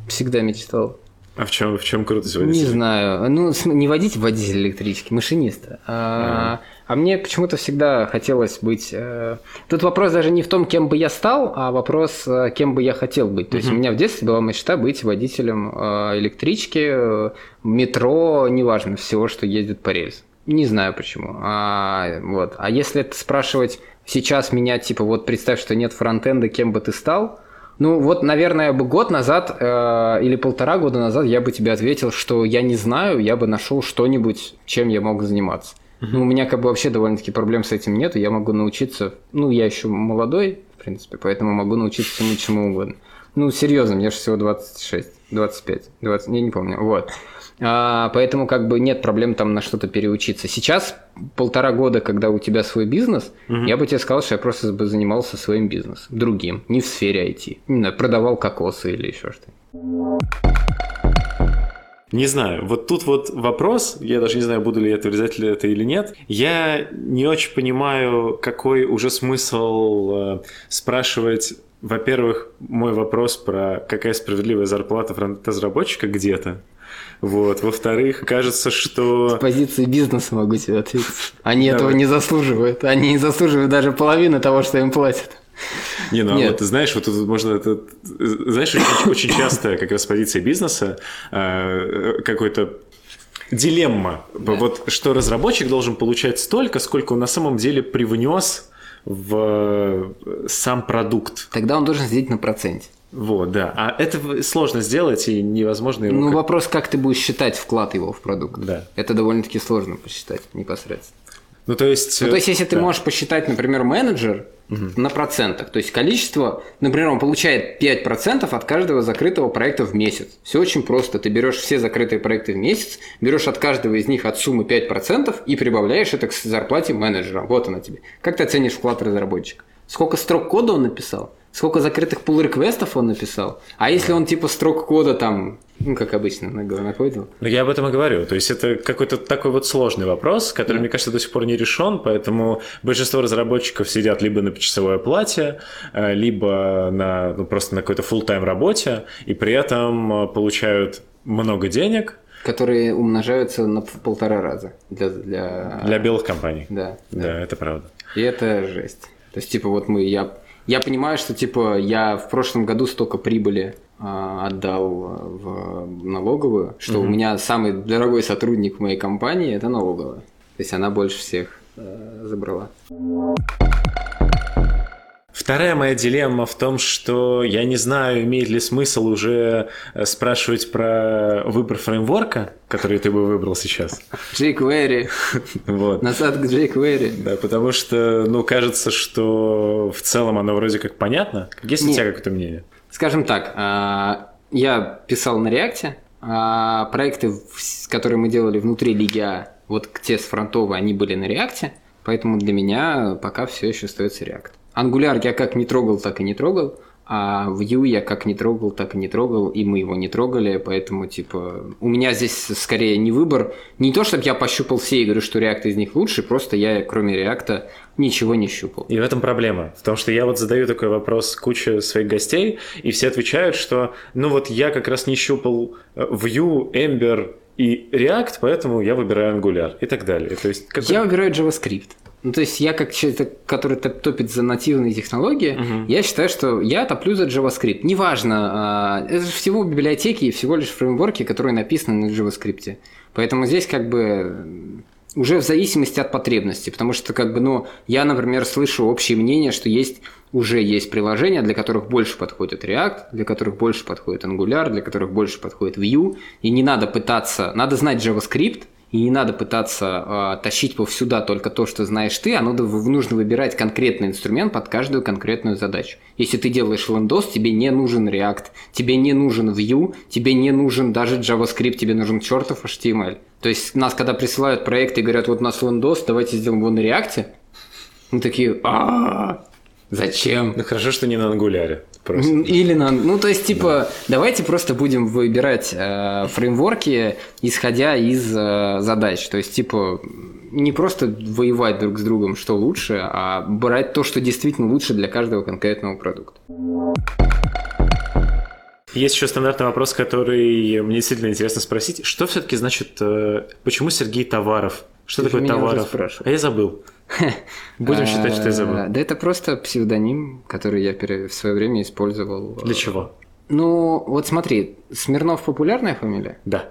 Всегда мечтал. А в чем, в чем крутость водителя? Не знаю. Ну, не водитель, водитель электрички, машиниста. А, а мне почему-то всегда хотелось быть... Э... Тут вопрос даже не в том, кем бы я стал, а вопрос, э, кем бы я хотел быть. То есть у меня в детстве была мечта быть водителем э, электрички, метро, неважно, всего, что ездит по рельсам. Не знаю почему. А, вот. а если это спрашивать сейчас меня, типа, вот представь, что нет фронтенда, кем бы ты стал – ну вот, наверное, бы год назад э, или полтора года назад я бы тебе ответил, что я не знаю, я бы нашел что-нибудь, чем я мог заниматься. Ну, у меня как бы вообще довольно-таки проблем с этим нет, я могу научиться, ну, я еще молодой, в принципе, поэтому могу научиться всему чему угодно. Ну, серьезно, мне же всего 26, 25, 20, я не помню, вот. А, поэтому как бы нет проблем там на что-то переучиться. Сейчас полтора года, когда у тебя свой бизнес, угу. я бы тебе сказал, что я просто бы занимался своим бизнесом, другим, не в сфере IT. Не продавал кокосы или еще что-то. Не знаю, вот тут вот вопрос, я даже не знаю, буду ли я отрезать ли это или нет. Я не очень понимаю, какой уже смысл э, спрашивать во-первых, мой вопрос про какая справедливая зарплата фронт-разработчика где-то. Вот. Во-вторых, кажется, что... С позиции бизнеса могу тебе ответить. Они Давай. этого не заслуживают. Они не заслуживают даже половины того, что им платят. Не, ну а вот ты знаешь, вот тут можно это, знаешь, очень, очень часто как раз с позиции бизнеса э, какой-то дилемма, да. вот что разработчик должен получать столько, сколько он на самом деле привнес в сам продукт. Тогда он должен сидеть на проценте. Вот, да. А это сложно сделать и невозможно его... Ну, как... вопрос, как ты будешь считать вклад его в продукт. Да. Это довольно-таки сложно посчитать непосредственно. Ну, то есть... Ну, то есть, если да. ты можешь посчитать, например, менеджер угу. на процентах, то есть количество, например, он получает 5% от каждого закрытого проекта в месяц. Все очень просто. Ты берешь все закрытые проекты в месяц, берешь от каждого из них от суммы 5% и прибавляешь это к зарплате менеджера. Вот она тебе. Как ты оценишь вклад разработчика? Сколько строк кода он написал? Сколько закрытых pull реквестов он написал. А если он типа строк кода там, ну, как обычно, накодил? Ну, я об этом и говорю. То есть это какой-то такой вот сложный вопрос, который, да. мне кажется, до сих пор не решен, поэтому большинство разработчиков сидят либо на почасовой оплате, э, либо на, ну, просто на какой-то full-time работе, и при этом э, получают много денег, Которые умножаются на полтора раза для, для... для белых компаний. Да, да. Да, это правда. И это жесть. То есть, типа, вот мы, я я понимаю, что, типа, я в прошлом году столько прибыли а, отдал в налоговую, что угу. у меня самый дорогой сотрудник в моей компании это налоговая. То есть она больше всех э, забрала. Вторая моя дилемма в том, что я не знаю, имеет ли смысл уже э, спрашивать про выбор фреймворка, который ты бы выбрал сейчас. jQuery. Вот. Назад к jQuery. Да, потому что, ну, кажется, что в целом оно вроде как понятно. Есть ли у тебя какое-то мнение? Скажем так, а, я писал на React, а проекты, которые мы делали внутри Лиги А, вот те с фронтовой, они были на React, поэтому для меня пока все еще остается React. Angular я как не трогал, так и не трогал. А Vue я как не трогал, так и не трогал, и мы его не трогали, поэтому, типа, у меня здесь скорее не выбор. Не то, чтобы я пощупал все и говорю, что React из них лучше, просто я, кроме React, ничего не щупал. И в этом проблема. В том, что я вот задаю такой вопрос куче своих гостей, и все отвечают, что, ну вот я как раз не щупал Vue, Ember и React, поэтому я выбираю Angular и так далее. То есть, какой... Я выбираю JavaScript. Ну, то есть я как человек, который топит за нативные технологии, угу. я считаю, что я топлю за JavaScript. Неважно, а, это же всего библиотеки и всего лишь фреймворки, которые написаны на JavaScript. Поэтому здесь как бы уже в зависимости от потребности, потому что как бы, ну, я, например, слышу общее мнение, что есть уже есть приложения, для которых больше подходит React, для которых больше подходит Angular, для которых больше подходит Vue, и не надо пытаться, надо знать JavaScript, и не надо пытаться э, тащить повсюда только то, что знаешь ты, а надо, нужно выбирать конкретный инструмент под каждую конкретную задачу. Если ты делаешь Windows, тебе не нужен React, тебе не нужен Vue, тебе не нужен даже JavaScript, тебе нужен чертов HTML. То есть нас, когда присылают проекты и говорят, вот у нас Windows, давайте сделаем его на React, мы такие, Зачем? Ну хорошо, что не на ангуляре. Просто. Или на... Ну, то есть, типа, да. давайте просто будем выбирать э, фреймворки, исходя из э, задач. То есть, типа, не просто воевать друг с другом, что лучше, а брать то, что действительно лучше для каждого конкретного продукта. Есть еще стандартный вопрос, который мне действительно интересно спросить. Что все-таки значит, э, почему Сергей Товаров? Что Ты такое Товаров? А я забыл. Будем считать, что я забыл. Да это просто псевдоним, который я в свое время использовал. Для чего? Ну, вот смотри, Смирнов популярная фамилия? Да.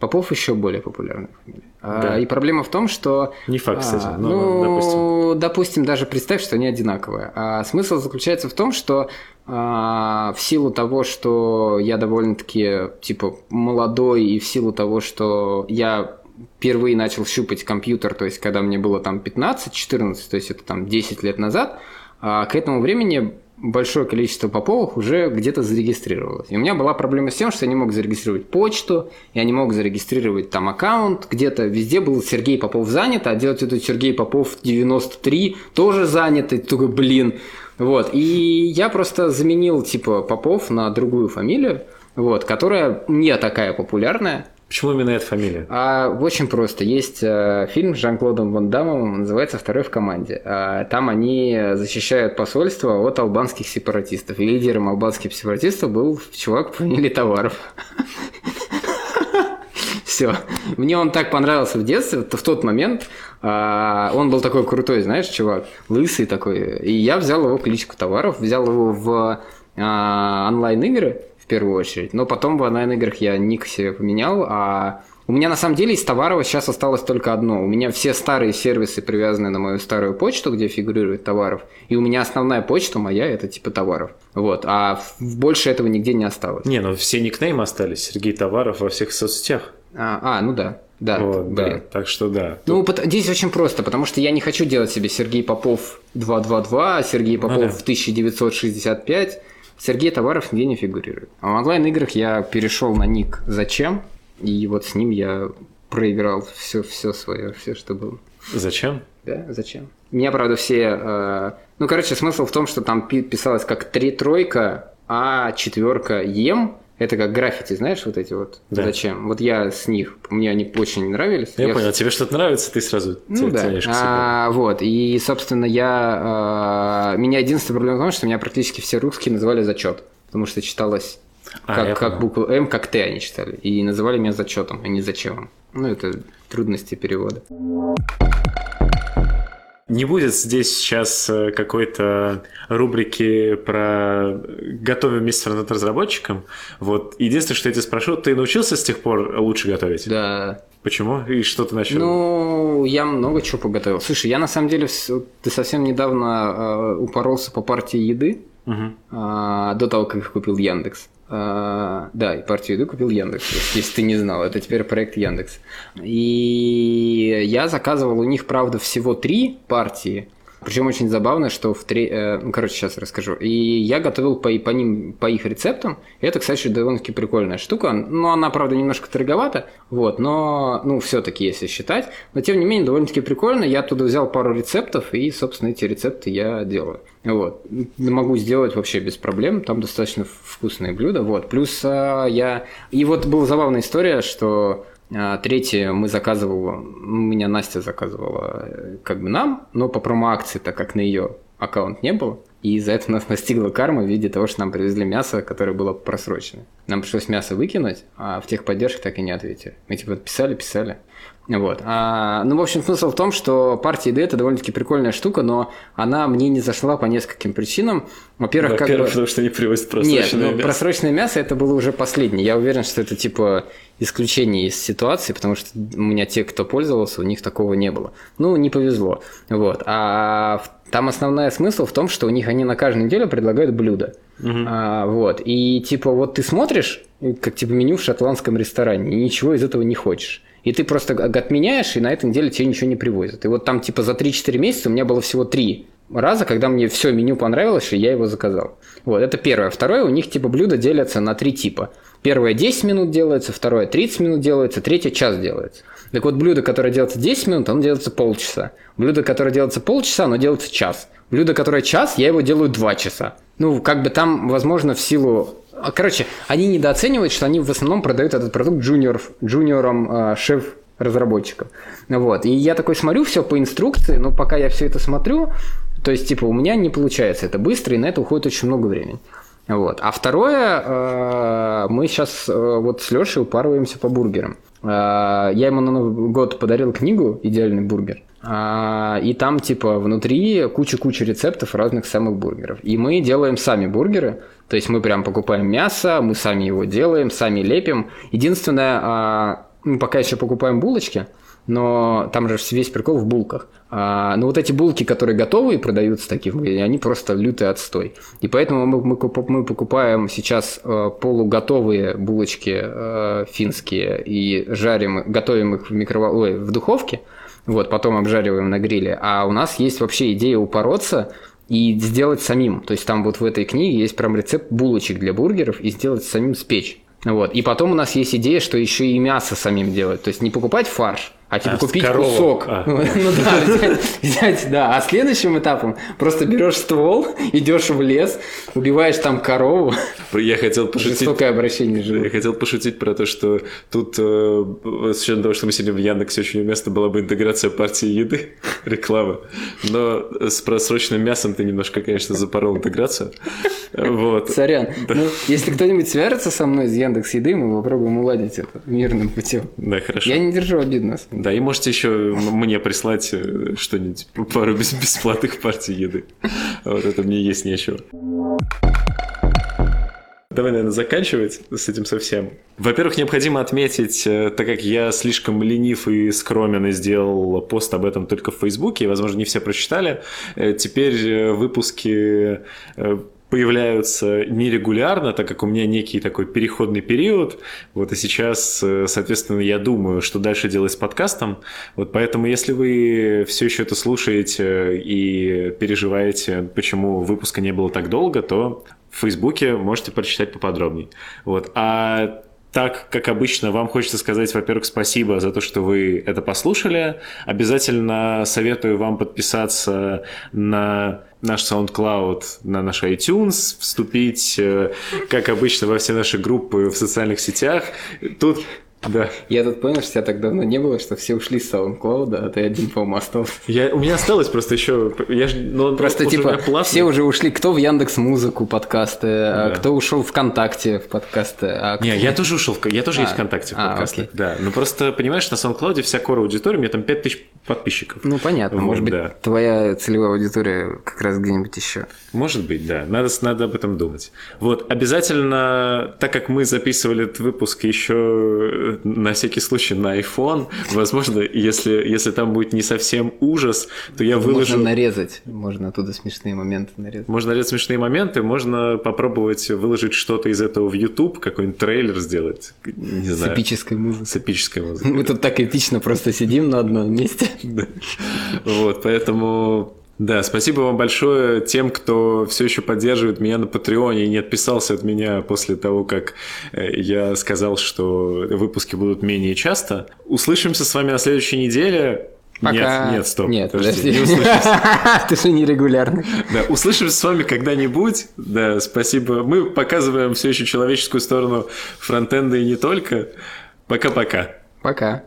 Попов еще более популярная фамилия. А, да. И проблема в том, что... Не факт, кстати. А, но, ну, допустим. допустим, даже представь, что они одинаковые. А смысл заключается в том, что а, в силу того, что я довольно-таки, типа, молодой, и в силу того, что я впервые начал щупать компьютер, то есть когда мне было там 15-14, то есть это там 10 лет назад, а к этому времени большое количество поповых уже где-то зарегистрировалось. И у меня была проблема с тем, что я не мог зарегистрировать почту, я не мог зарегистрировать там аккаунт, где-то везде был Сергей Попов занят, а делать это Сергей Попов 93 тоже занят, и такой, блин. Вот, и я просто заменил типа Попов на другую фамилию, вот, которая не такая популярная, Почему именно эта фамилия? А, очень просто. Есть э, фильм с Жан-Клодом Ван Дамом, называется «Второй в команде». А, там они защищают посольство от албанских сепаратистов. И лидером албанских сепаратистов был чувак по фамилии Товаров. Все. Мне он так понравился в детстве, в тот момент. А, он был такой крутой, знаешь, чувак, лысый такой. И я взял его кличку Товаров, взял его в а, онлайн-игры в первую очередь. Но потом в онлайн-играх я ник себе поменял, а у меня на самом деле из товаров сейчас осталось только одно. У меня все старые сервисы привязаны на мою старую почту, где фигурирует товаров. И у меня основная почта моя это типа товаров. Вот. А больше этого нигде не осталось. Не, ну все никнеймы остались. Сергей Товаров во всех соцсетях. А, а ну да. Да, вот, блин. да, так что да. Ну, Тут... здесь очень просто, потому что я не хочу делать себе Сергей Попов 222, Сергей Попов ну, да. 1965. Сергей Товаров нигде не фигурирует. А в онлайн-играх я перешел на ник «Зачем?» И вот с ним я проиграл все, все свое, все, что было. Зачем? Да, зачем? Меня, правда, все... Э... Ну, короче, смысл в том, что там писалось как три тройка, а четверка ем, это как граффити, знаешь, вот эти вот. Да. Зачем? Вот я с них, мне они очень нравились. Я, я понял, тебе что-то нравится, ты сразу ну, да. тянешь к себе. А, вот, и, собственно, я... А, меня единственная проблема в том, что меня практически все русские называли зачет, потому что читалось а, как, как букву М, как Т они читали. И называли меня зачетом, а не зачем. Ну, это трудности перевода. Не будет здесь сейчас э, какой-то рубрики про готовим вместе над разработчиком. Вот. Единственное, что я тебя спрошу, ты научился с тех пор лучше готовить? Да. Почему? И что ты начал? Ну, я много чего поготовил. Слушай, я на самом деле, ты совсем недавно э, упоролся по партии еды, угу. э, до того, как купил Яндекс. А, да, и партию еды купил Яндекс, если ты не знал. Это теперь проект Яндекс. И я заказывал у них, правда, всего три партии. Причем очень забавно, что в три... Э, ну, короче, сейчас расскажу. И я готовил по, по ним, по их рецептам. И это, кстати, довольно-таки прикольная штука. Ну, она, правда, немножко дороговата, вот, но, ну, все-таки, если считать. Но, тем не менее, довольно-таки прикольно. Я оттуда взял пару рецептов, и, собственно, эти рецепты я делаю. Вот. Могу сделать вообще без проблем. Там достаточно вкусные блюда. Вот. Плюс а, я... И вот была забавная история, что третье мы заказывал, меня Настя заказывала э, как бы нам, но по промо-акции, так как на ее аккаунт не было. И из-за этого нас настигла карма в виде того, что нам привезли мясо, которое было просрочено. Нам пришлось мясо выкинуть, а в техподдержке так и не ответили. Мы типа писали, писали. Вот. А, ну, в общем, смысл в том, что партия еды это довольно-таки прикольная штука, но она мне не зашла по нескольким причинам. Во-первых, Во-первых, как бы... потому что не привозят просроченное Нет, ну, мясо. просроченное мясо это было уже последнее. Я уверен, что это типа исключение из ситуации, потому что у меня те, кто пользовался, у них такого не было. Ну, не повезло. Вот. А там основной смысл в том, что у них они на каждую неделю предлагают блюдо. Угу. А, вот. И типа вот ты смотришь, как типа меню в шотландском ресторане, и ничего из этого не хочешь. И ты просто отменяешь, и на этой неделе тебе ничего не привозят. И вот там типа за 3-4 месяца у меня было всего 3 раза, когда мне все меню понравилось, и я его заказал. Вот, это первое. Второе, у них типа блюда делятся на три типа. Первое 10 минут делается, второе 30 минут делается, третье час делается. Так вот, блюдо, которое делается 10 минут, оно делается полчаса. Блюдо, которое делается полчаса, оно делается час. Блюдо, которое час, я его делаю 2 часа. Ну, как бы там, возможно, в силу Короче, они недооценивают, что они в основном продают этот продукт джуниоров, джуниорам э, шеф-разработчикам. Вот. И я такой смотрю все по инструкции, но пока я все это смотрю, то есть, типа, у меня не получается это быстро, и на это уходит очень много времени. Вот. А второе, э, мы сейчас вот с Лешей упарываемся по бургерам. Я ему на Новый год подарил книгу «Идеальный бургер». И там, типа, внутри куча-куча рецептов разных самых бургеров. И мы делаем сами бургеры. То есть мы прям покупаем мясо, мы сами его делаем, сами лепим. Единственное, мы пока еще покупаем булочки – но там же весь прикол в булках. А, но вот эти булки, которые готовые продаются такие, они просто лютый отстой. И поэтому мы, мы, мы покупаем сейчас э, полуготовые булочки э, финские и жарим, готовим их в, микровол... Ой, в духовке, вот, потом обжариваем на гриле. А у нас есть вообще идея упороться и сделать самим. То есть там вот в этой книге есть прям рецепт булочек для бургеров и сделать самим спечь. Вот. И потом у нас есть идея, что еще и мясо самим делать. То есть не покупать фарш, а типа а, купить корову. кусок. А. Ну да, взять, взять, да. А следующим этапом просто берешь ствол, идешь в лес, убиваешь там корову. Я хотел пошутить. Жестокое обращение живу. Я хотел пошутить про то, что тут, э, с учетом того, что мы сегодня в Яндексе, очень уместно была бы интеграция партии еды, реклама. Но с просроченным мясом ты немножко, конечно, запорол интеграцию. Вот. Сорян. Да. Ну, если кто-нибудь свяжется со мной из Яндекс Еды, мы попробуем уладить это мирным путем. Да, хорошо. Я не держу обид на да, и можете еще мне прислать э, что-нибудь, пару бесплатных партий еды. Вот это мне есть нечего. Давай, наверное, заканчивать с этим совсем. Во-первых, необходимо отметить, э, так как я слишком ленив и скромен и сделал пост об этом только в Фейсбуке, и, возможно, не все прочитали, э, теперь выпуски появляются нерегулярно, так как у меня некий такой переходный период. Вот и сейчас, э, соответственно, я думаю, что дальше делать с подкастом. Вот поэтому, если вы все еще это слушаете и переживаете, почему выпуска не было так долго, то в Фейсбуке можете прочитать поподробнее. Вот. А так, как обычно, вам хочется сказать, во-первых, спасибо за то, что вы это послушали. Обязательно советую вам подписаться на наш SoundCloud, на наш iTunes, вступить, э, как обычно, во все наши группы в социальных сетях. Тут да. Я тут понял, что тебя так давно не было, что все ушли с SoundCloud, а ты один, по-моему, остался. Я, у меня осталось просто еще... Я ж, ну, просто типа все уже ушли. Кто в Яндекс Музыку подкасты, а да. а кто ушел ВКонтакте в подкасты. А не, я тоже ушел, я тоже а, есть ВКонтакте в а, подкасты. Окей. Да, ну просто, понимаешь, на SoundCloud вся кора аудитория, у меня там 5000 подписчиков. Ну, понятно. Вот, Может быть, да. твоя целевая аудитория как раз где-нибудь еще. Может быть, да. Надо, надо об этом думать. Вот, обязательно, так как мы записывали этот выпуск еще на всякий случай на iPhone, возможно, если, если там будет не совсем ужас, то я выложу... Можно нарезать, можно оттуда смешные моменты нарезать. Можно нарезать смешные моменты, можно попробовать выложить что-то из этого в YouTube, какой-нибудь трейлер сделать. Не С знаю. эпической музыкой. С эпической музыкой. Мы тут так эпично просто сидим на одном месте. Вот, поэтому да, спасибо вам большое тем, кто все еще поддерживает меня на Патреоне и не отписался от меня после того, как э, я сказал, что выпуски будут менее часто. Услышимся с вами на следующей неделе. Пока. Нет, нет, стоп. Нет, подожди, подожди. не услышимся. Ты же нерегулярный. Да, услышимся с вами когда-нибудь. Да, спасибо. Мы показываем все еще человеческую сторону фронтенда и не только. Пока-пока. Пока.